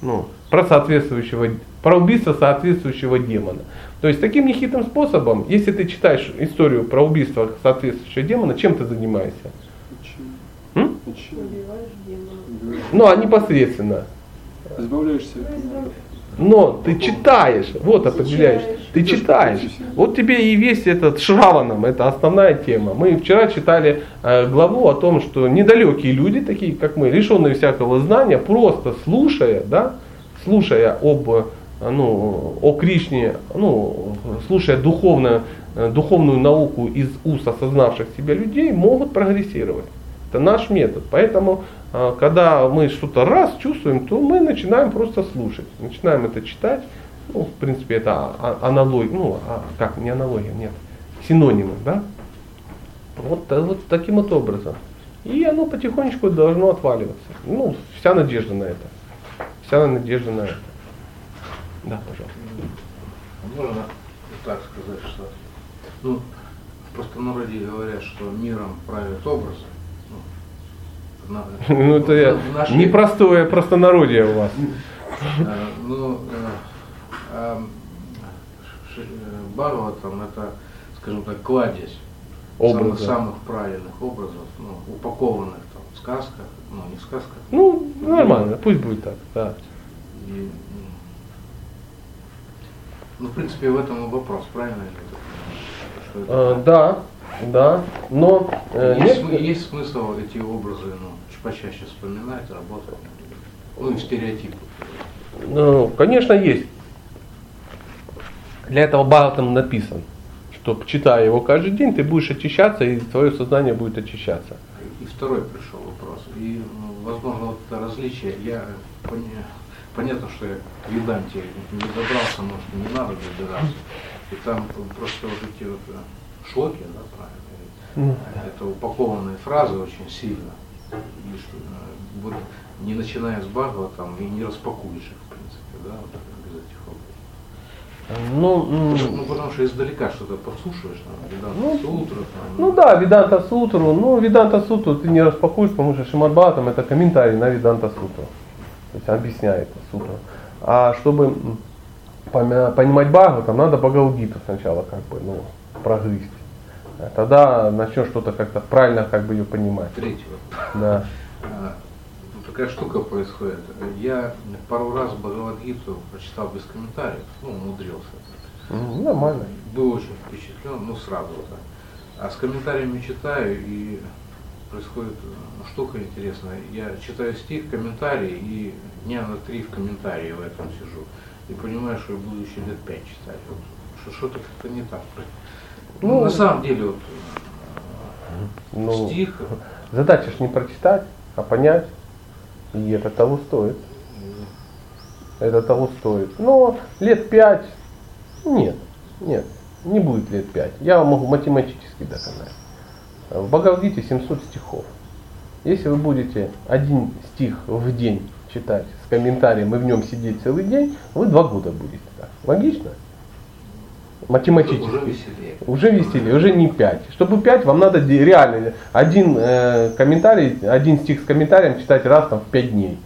ну, про соответствующего, про убийство соответствующего демона. То есть таким нехитрым способом, если ты читаешь историю про убийство соответствующего демона, чем ты занимаешься? Почему? М? Почему? Убиваешь демона. Ну, а непосредственно. Избавляешься от него. Но ты читаешь, вот определяешь, ты читаешь. Вот тебе и весь этот Шраванам, это основная тема. Мы вчера читали э, главу о том, что недалекие люди, такие как мы, лишенные всякого знания, просто слушая, да, слушая об ну, о Кришне, ну, слушая духовную, э, духовную науку из уст осознавших себя людей, могут прогрессировать. Это наш метод. Поэтому а, когда мы что-то раз чувствуем, то мы начинаем просто слушать, начинаем это читать. Ну, в принципе, это аналогия, ну, а, как, не аналогия, нет, синонимы, да? Вот, э, вот таким вот образом. И оно потихонечку должно отваливаться. Ну, вся надежда на это. Вся надежда на это. Да, пожалуйста. Можно так сказать, что ну, в простонародье говорят, что миром правят образы, ну это я нашей... непростое простонародье у вас. Э, ну, э, э, Бхагаватам это, скажем так, кладезь самых, самых правильных образов, ну, упакованных там в сказках, ну не в сказках. Ну, нормально, пусть будет так, да. И, ну, в принципе, в этом и вопрос, правильно ли? А, да, да, но э, есть, нет... есть смысл эти образы ну, почаще вспоминать, работать, ну и стереотипы. Ну, конечно, есть. Для этого Бхагаватам написан, что читая его каждый день, ты будешь очищаться, и твое сознание будет очищаться. И второй пришел вопрос. И, ну, возможно, вот это различие, я понятно, что я к Веданте не добрался, может, не надо добираться. И там просто вот эти вот э, шлоки, да, правильно? Это упакованные фразы очень сильно. И что, э, вот, не начиная с Бхагава там и не распакуешь их, в принципе, да, вот, без этих. Ну, ну, потому что издалека что-то подслушиваешь, там, Веданта ну, Сутру. Там, ну да, Веданта Сутру. Ну, Веданта Сутру ты не распакуешь, потому что Шимадбатам это комментарий на Веданта Сутру. То есть объясняет сутру. А чтобы понимать Бхагаву, там надо Бхагавгиту сначала как бы, ну, прогрызть. Тогда начнешь что-то как-то правильно как бы ее понимать. Третьего. Да. А, ну, такая штука происходит. Я пару раз Бхагавадгиту прочитал без комментариев, ну, умудрился. Mm, нормально. Был очень впечатлен, ну, сразу так. А с комментариями читаю, и происходит ну, штука интересная. Я читаю стих, комментарий, и дня на три в комментарии в этом сижу. И понимаю, что я буду еще лет пять читать. Вот, что что-то как-то не так. Ну, ну, на самом деле, вот, ну, стих. Задача же не прочитать, а понять. И это того стоит. Это того стоит. Но лет пять, нет, нет, не будет лет пять. Я могу математически доказать. В Бхагавдите 700 стихов. Если вы будете один стих в день читать с комментарием и в нем сидеть целый день, вы два года будете так. Логично? математически. Уже веселее. Уже веселее, уже не 5. Чтобы 5, вам надо реально один э, комментарий, один стих с комментарием читать раз там в 5 дней.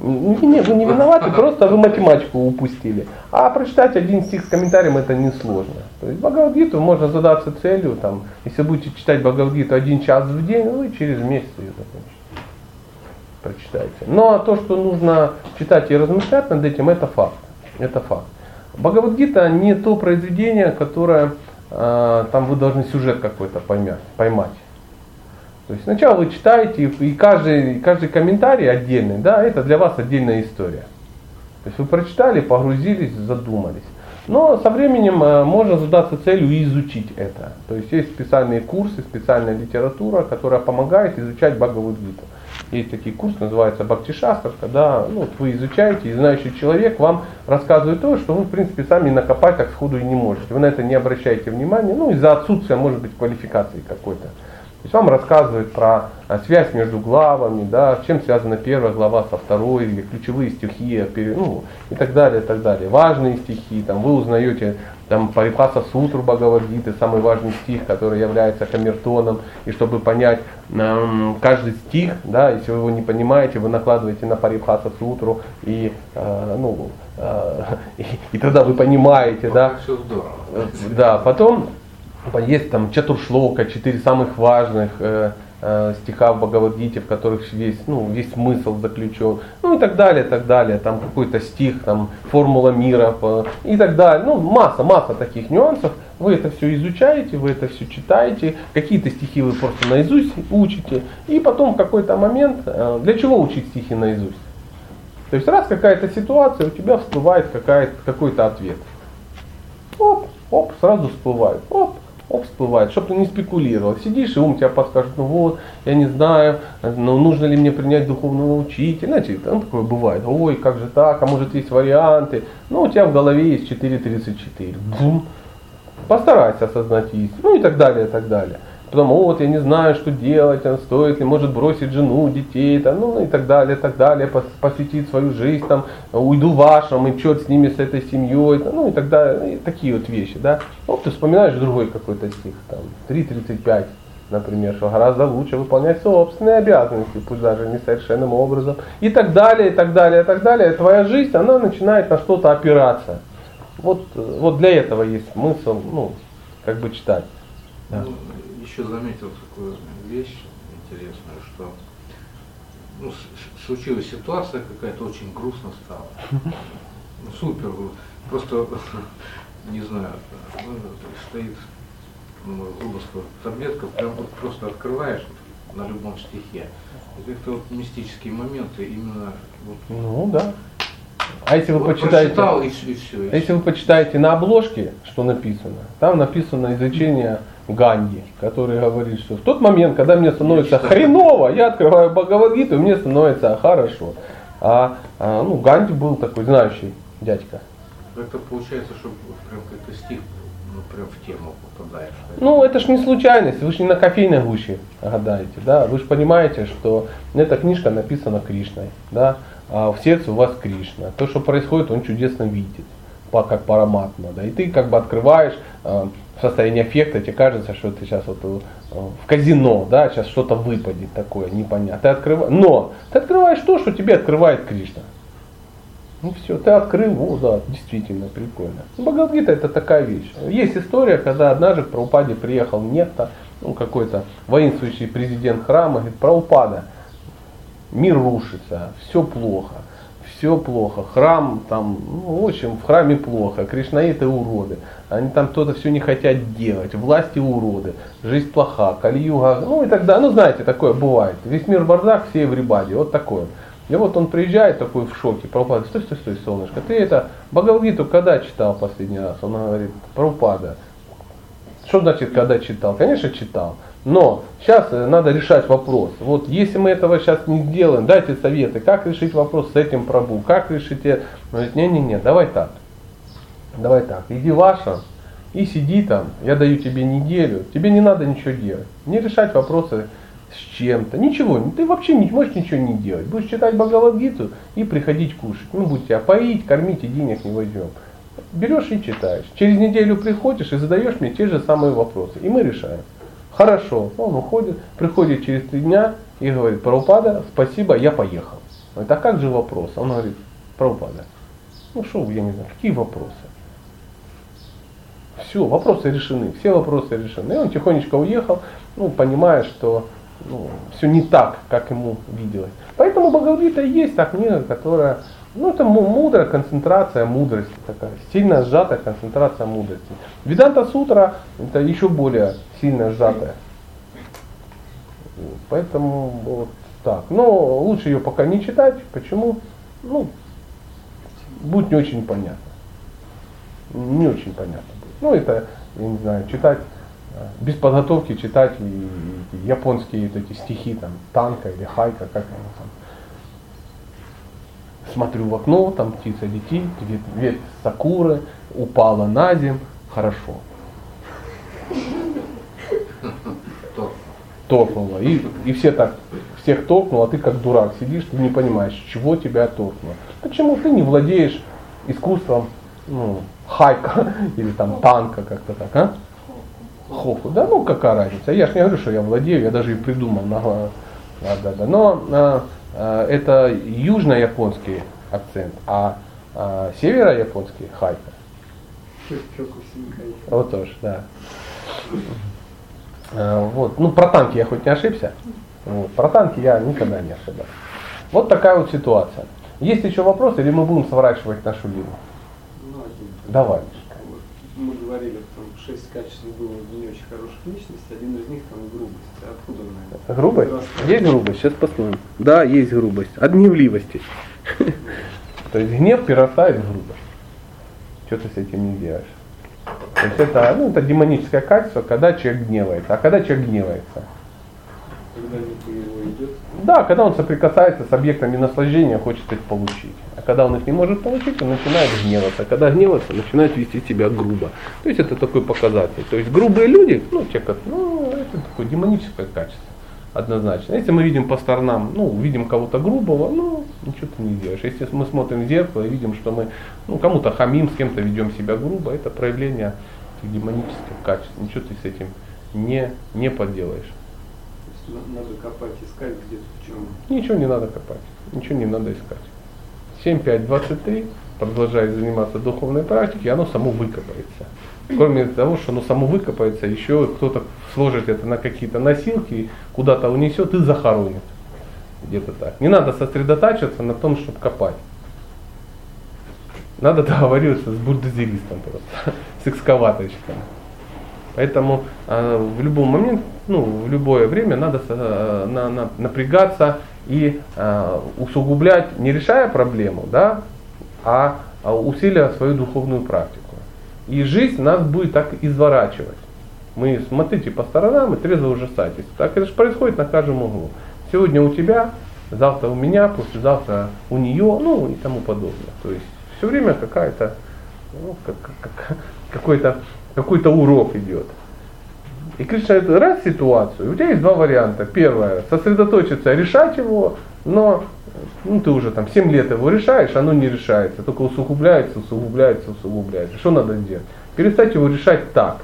Нет, вы не виноваты, просто вы математику упустили. А прочитать один стих с комментарием это несложно. То есть Бхагавдгиту можно задаться целью, там, если будете читать Бхагавдгиту один час в день, вы через месяц ее закончите. Прочитайте. Но ну, то, что нужно читать и размышлять над этим, это факт. Это факт. Бхагавадгита не то произведение, которое э, там вы должны сюжет какой-то поймать, поймать. То есть сначала вы читаете, и каждый, каждый комментарий отдельный, да, это для вас отдельная история. То есть вы прочитали, погрузились, задумались. Но со временем э, можно задаться целью изучить это. То есть есть специальные курсы, специальная литература, которая помогает изучать Бхагавадгиту. Есть такие курсы, называется Бхакти Шастр, когда ну, вот вы изучаете, и знающий человек вам рассказывает то, что вы, в принципе, сами накопать так сходу и не можете. Вы на это не обращаете внимания, ну, из-за отсутствия, может быть, квалификации какой-то. То есть вам рассказывают про а, связь между главами, да, чем связана первая глава со второй, или ключевые стихи, ну, и так далее, и так далее. Важные стихи, там, вы узнаете там, Парипаса Сутру Бхагавадгиты, самый важный стих, который является камертоном, и чтобы понять эм, каждый стих, да, если вы его не понимаете, вы накладываете на Парипаса Сутру, и, э, ну, э, и, и тогда вы понимаете, да. Все здорово. Да, потом есть там Чатуршлока, четыре самых важных э, э, стиха в Бхагавадгите, в которых весь, ну, весь смысл заключен, ну и так далее, так далее, там какой-то стих, там формула мира и так далее, ну масса, масса таких нюансов, вы это все изучаете, вы это все читаете, какие-то стихи вы просто наизусть учите, и потом в какой-то момент, э, для чего учить стихи наизусть? То есть раз какая-то ситуация, у тебя всплывает какой-то ответ. Оп, оп, сразу всплывает. Оп, всплывает, чтобы ты не спекулировал. Сидишь, и ум тебя подскажет, ну вот, я не знаю, ну, нужно ли мне принять духовного учителя. Знаете, там такое бывает, ой, как же так, а может есть варианты. Ну, у тебя в голове есть 4.34. Бум. Постарайся осознать истину. Ну и так далее, и так далее потом, вот, я не знаю, что делать, а стоит ли, может бросить жену, детей, там, ну и так далее, так далее, посвятить свою жизнь, там, уйду в ашрам, и черт с ними, с этой семьей, там, ну и так далее, и такие вот вещи, да. Вот ты вспоминаешь другой какой-то стих, там, 3.35, например, что гораздо лучше выполнять собственные обязанности, пусть даже несовершенным образом, и так далее, и так далее, и так далее. Твоя жизнь, она начинает на что-то опираться. Вот, вот для этого есть смысл, ну, как бы читать. Да. Еще заметил такую вещь интересную, что ну, случилась ситуация какая-то очень грустно стала. Ну, супер. Просто, не знаю, ну, стоит, ну, сказать, таблетка, прям вот просто открываешь на любом стихе. Это вот мистические моменты именно. Вот, ну да. А если вы вот почитаете, и, и все, и а если вы почитаете на обложке, что написано, там написано изучение Ганди, который говорит, что в тот момент, когда мне становится хреново, я открываю Бхагавадгиту, и мне становится хорошо. А, а ну, Ганди был такой знающий дядька. Это получается, что прям как-то стих ну, прям в тему попадаешь. Ну, это ж не случайность, вы же не на кофейной гуще гадаете, да, вы же понимаете, что эта книжка написана Кришной, да, а в сердце у вас Кришна. То, что происходит, он чудесно видит, как параматма, да, и ты как бы открываешь а, состоянии эффекта, тебе кажется, что ты сейчас вот э, в казино, да, сейчас что-то выпадет такое, непонятно. Ты открыв... Но ты открываешь то, что тебе открывает Кришна. Ну все, ты открыл, о, да, действительно, прикольно. Бхагавадгита это такая вещь. Есть история, когда однажды к Праупаде приехал некто, ну какой-то воинствующий президент храма, говорит, Праупада, мир рушится, все плохо все плохо, храм там, ну, в общем, в храме плохо, кришнаиты уроды, они там кто-то все не хотят делать, власти уроды, жизнь плоха, кальюга, ну и так далее, ну знаете, такое бывает, весь мир бардак, все в рибаде, вот такое. И вот он приезжает такой в шоке, Прабхупада, стой, стой, стой, солнышко, ты это Бхагавадгиту когда читал последний раз? Он говорит, Прабхупада, что значит когда читал? Конечно читал. Но сейчас э, надо решать вопрос. Вот если мы этого сейчас не сделаем, дайте советы, как решить вопрос с этим пробу, как решить это. Не-не-не, давай так. Давай так, иди ваша и сиди там, я даю тебе неделю, тебе не надо ничего делать. Не решать вопросы с чем-то, ничего, ты вообще не можешь ничего не делать. Будешь читать Бхагавадгиту и приходить кушать. Мы будем тебя поить, кормить и денег не возьмем. Берешь и читаешь. Через неделю приходишь и задаешь мне те же самые вопросы. И мы решаем. Хорошо. Он уходит, приходит через три дня и говорит, Прабхупада, спасибо, я поехал. Говорит, а как же вопрос? Он говорит, Прабхупада, ну что, я не знаю, какие вопросы? Все, вопросы решены, все вопросы решены. И он тихонечко уехал, ну, понимая, что ну, все не так, как ему виделось. Поэтому Бхагавадгита есть та книга, которая ну, это мудрая концентрация мудрости, такая сильно сжатая концентрация мудрости. Виданта сутра это еще более сильно сжатая. Поэтому вот так. Но лучше ее пока не читать. Почему? Ну, будет не очень понятно. Не очень понятно будет. Ну, это, я не знаю, читать э, без подготовки читать и, и японские вот эти стихи там танка или хайка, как они смотрю в окно, там птица летит, ветвь сакуры, упала на землю, хорошо. Торкнула. И, и все так, всех торкнуло, а ты как дурак сидишь, ты не понимаешь, чего тебя торкнуло. Почему ты не владеешь искусством ну, хайка или там танка как-то так, а? Хоку. Да ну какая разница. Я же не говорю, что я владею, я даже и придумал. Да, да, да. Но а, это южно-японский акцент, а, а северо-японский хайка. Вот тоже, да. Э, Вот. Ну, про танки я хоть не ошибся. Вот. Про танки я никогда не ошибаюсь. Вот такая вот ситуация. Есть еще вопросы, или мы будем сворачивать нашу линию? Ну, один. Давай. Мы говорили, шесть качеств было не очень хороших личностей, один из них там грубость. Откуда она? Грубость? Есть грубость? Сейчас посмотрим. Да, есть грубость. От гневливости. То есть гнев перерастает в грубость. Что ты с этим не делаешь? То есть это, ну, это демоническое качество, когда человек гневается. А когда человек гневается? Когда его идет, Да, когда он соприкасается с объектами наслаждения, хочет их получить. А когда он их не может получить, он начинает гневаться. А когда гневается, начинает вести себя грубо. То есть это такой показатель. То есть грубые люди, ну, те, как- ну это такое демоническое качество. Однозначно. Если мы видим по сторонам, ну, видим кого-то грубого, ну, ничего ты не делаешь. Если мы смотрим в зеркало и видим, что мы ну, кому-то хамим, с кем-то ведем себя грубо, это проявление демонических качеств. Ничего ты с этим не, не поделаешь. Надо копать, искать где-то в чем. Ничего не надо копать, ничего не надо искать. 7, 5, 23, продолжает заниматься духовной практикой, оно само выкопается. Кроме того, что оно само выкопается, еще кто-то сложит это на какие-то носилки, куда-то унесет и захоронит. Где-то так. Не надо сосредотачиваться на том, чтобы копать. Надо договариваться с бульдозеристом просто, с экскаваторщиком. Поэтому э, в любой момент, ну, в любое время надо э, на- на- напрягаться и э, усугублять, не решая проблему, да, а, а свою духовную практику. И жизнь нас будет так изворачивать. Мы смотрите по сторонам и трезво ужасайтесь. Так это же происходит на каждом углу. Сегодня у тебя, завтра у меня, послезавтра у нее, ну и тому подобное. То есть все время какая-то, ну, как- как- какой-то какой-то урок идет. И Кришна это раз ситуацию, у тебя есть два варианта. Первое, сосредоточиться, решать его, но ну, ты уже там 7 лет его решаешь, оно не решается, только усугубляется, усугубляется, усугубляется. Что надо сделать? Перестать его решать так.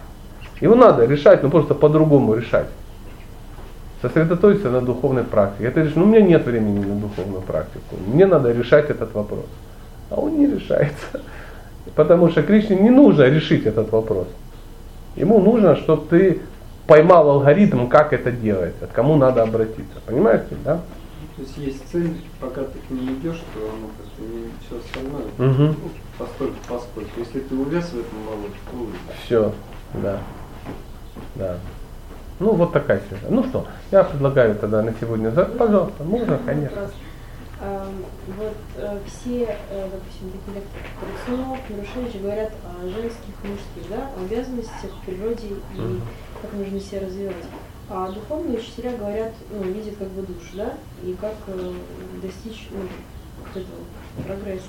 Его надо решать, но просто по-другому решать. Сосредоточиться на духовной практике. Это говоришь, ну у меня нет времени на духовную практику. Мне надо решать этот вопрос. А он не решается. Потому что Кришне не нужно решить этот вопрос. Ему нужно, чтобы ты поймал алгоритм, как это делается, к кому надо обратиться. Понимаете, да? То есть есть цель, пока ты к ней идешь, то оно как-то не все остальное. Мгм. Ну, постольку, поскольку. Если ты увяз в этом болоте, то увяз. Все, да. Да. Ну, вот такая ситуация. Ну что, я предлагаю тогда на сегодня, пожалуйста, можно, конечно. Ам, Вот э, все, э, допустим, такие нарушающие говорят о женских и мужских, да, обязанностях в природе и. Как нужно себя развивать. А духовные учителя говорят, ну, видят как бы душу, да, и как э, достичь ну, вот этого прогресса.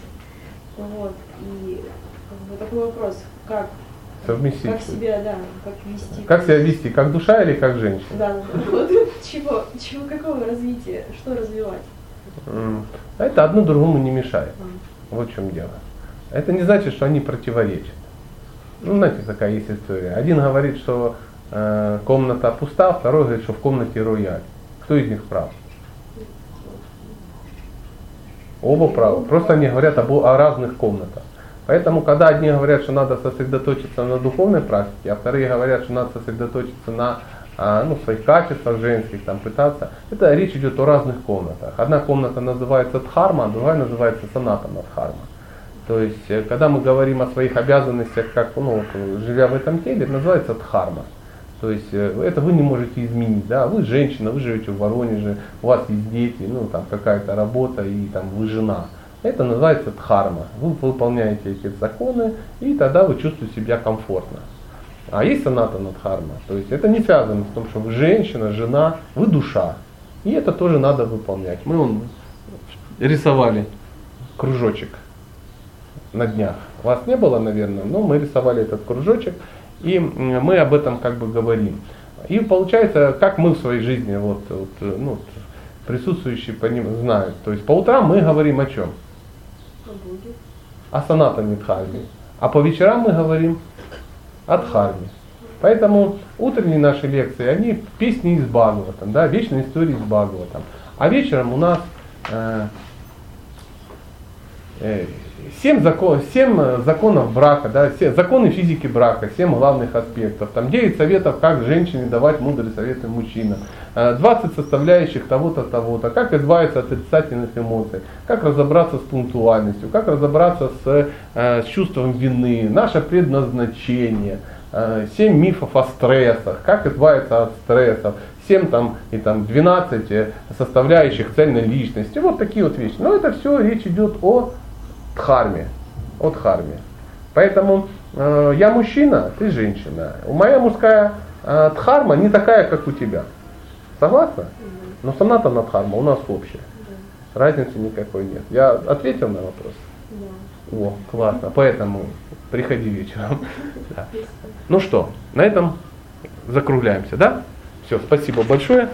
Вот. И как бы такой вопрос, как, Совместить. как себя, да, как вести. Как себя вести, как душа или как женщина? Да. Вот чего, чего, какого развития, что развивать? М, Это одно другому не мешает. А. Вот в чем дело. Это не значит, что они противоречат. Ну, знаете, такая есть история. Один говорит, что комната пуста, второй говорит, что в комнате рояль. Кто из них прав? Оба правы. Просто они говорят об, о разных комнатах. Поэтому, когда одни говорят, что надо сосредоточиться на духовной практике, а вторые говорят, что надо сосредоточиться на а, ну, своих качествах женских, там, пытаться, это речь идет о разных комнатах. Одна комната называется дхарма, а другая называется санатана дхарма. То есть, э, когда мы говорим о своих обязанностях, как, ну, живя в этом теле, это называется дхарма. То есть э, это вы не можете изменить, да, вы женщина, вы живете в Воронеже, у вас есть дети, ну там какая-то работа и там вы жена. Это называется дхарма. Вы выполняете эти законы, и тогда вы чувствуете себя комфортно. А есть санатана дхарма, то есть это не связано с том, что вы женщина, жена, вы душа. И это тоже надо выполнять. Мы он рисовали кружочек на днях. Вас не было, наверное, но мы рисовали этот кружочек, и мы об этом как бы говорим. И получается, как мы в своей жизни, вот, вот, ну, присутствующие по ним знают. То есть по утрам мы говорим о чем? О Боге. О санатане дхарме. А по вечерам мы говорим о дхарме. Поэтому утренние наши лекции, они песни из Бхагаватам, да, вечные истории из Бхагаватам. А вечером у нас э, э, семь, закон, семь э, законов брака, да, все, законы физики брака, семь главных аспектов. Там 9 советов, как женщине давать мудрые советы мужчинам. Э, 20 составляющих того-то, того-то. Как избавиться от отрицательных эмоций. Как разобраться с пунктуальностью. Как разобраться с, э, с чувством вины. Наше предназначение. Э, Семь мифов о стрессах. Как избавиться от стрессов. 7 там, и там 12 э, составляющих цельной личности. Вот такие вот вещи. Но это все речь идет о дхарме. О дхарме. Поэтому э, я мужчина, ты женщина. Моя мужская э, дхарма не такая, как у тебя. Согласна? Но санатана дхарма у нас общая. Разницы никакой нет. Я ответил на вопрос? О, классно. Поэтому приходи вечером. Да. Ну что, на этом закругляемся, да? Все, спасибо большое.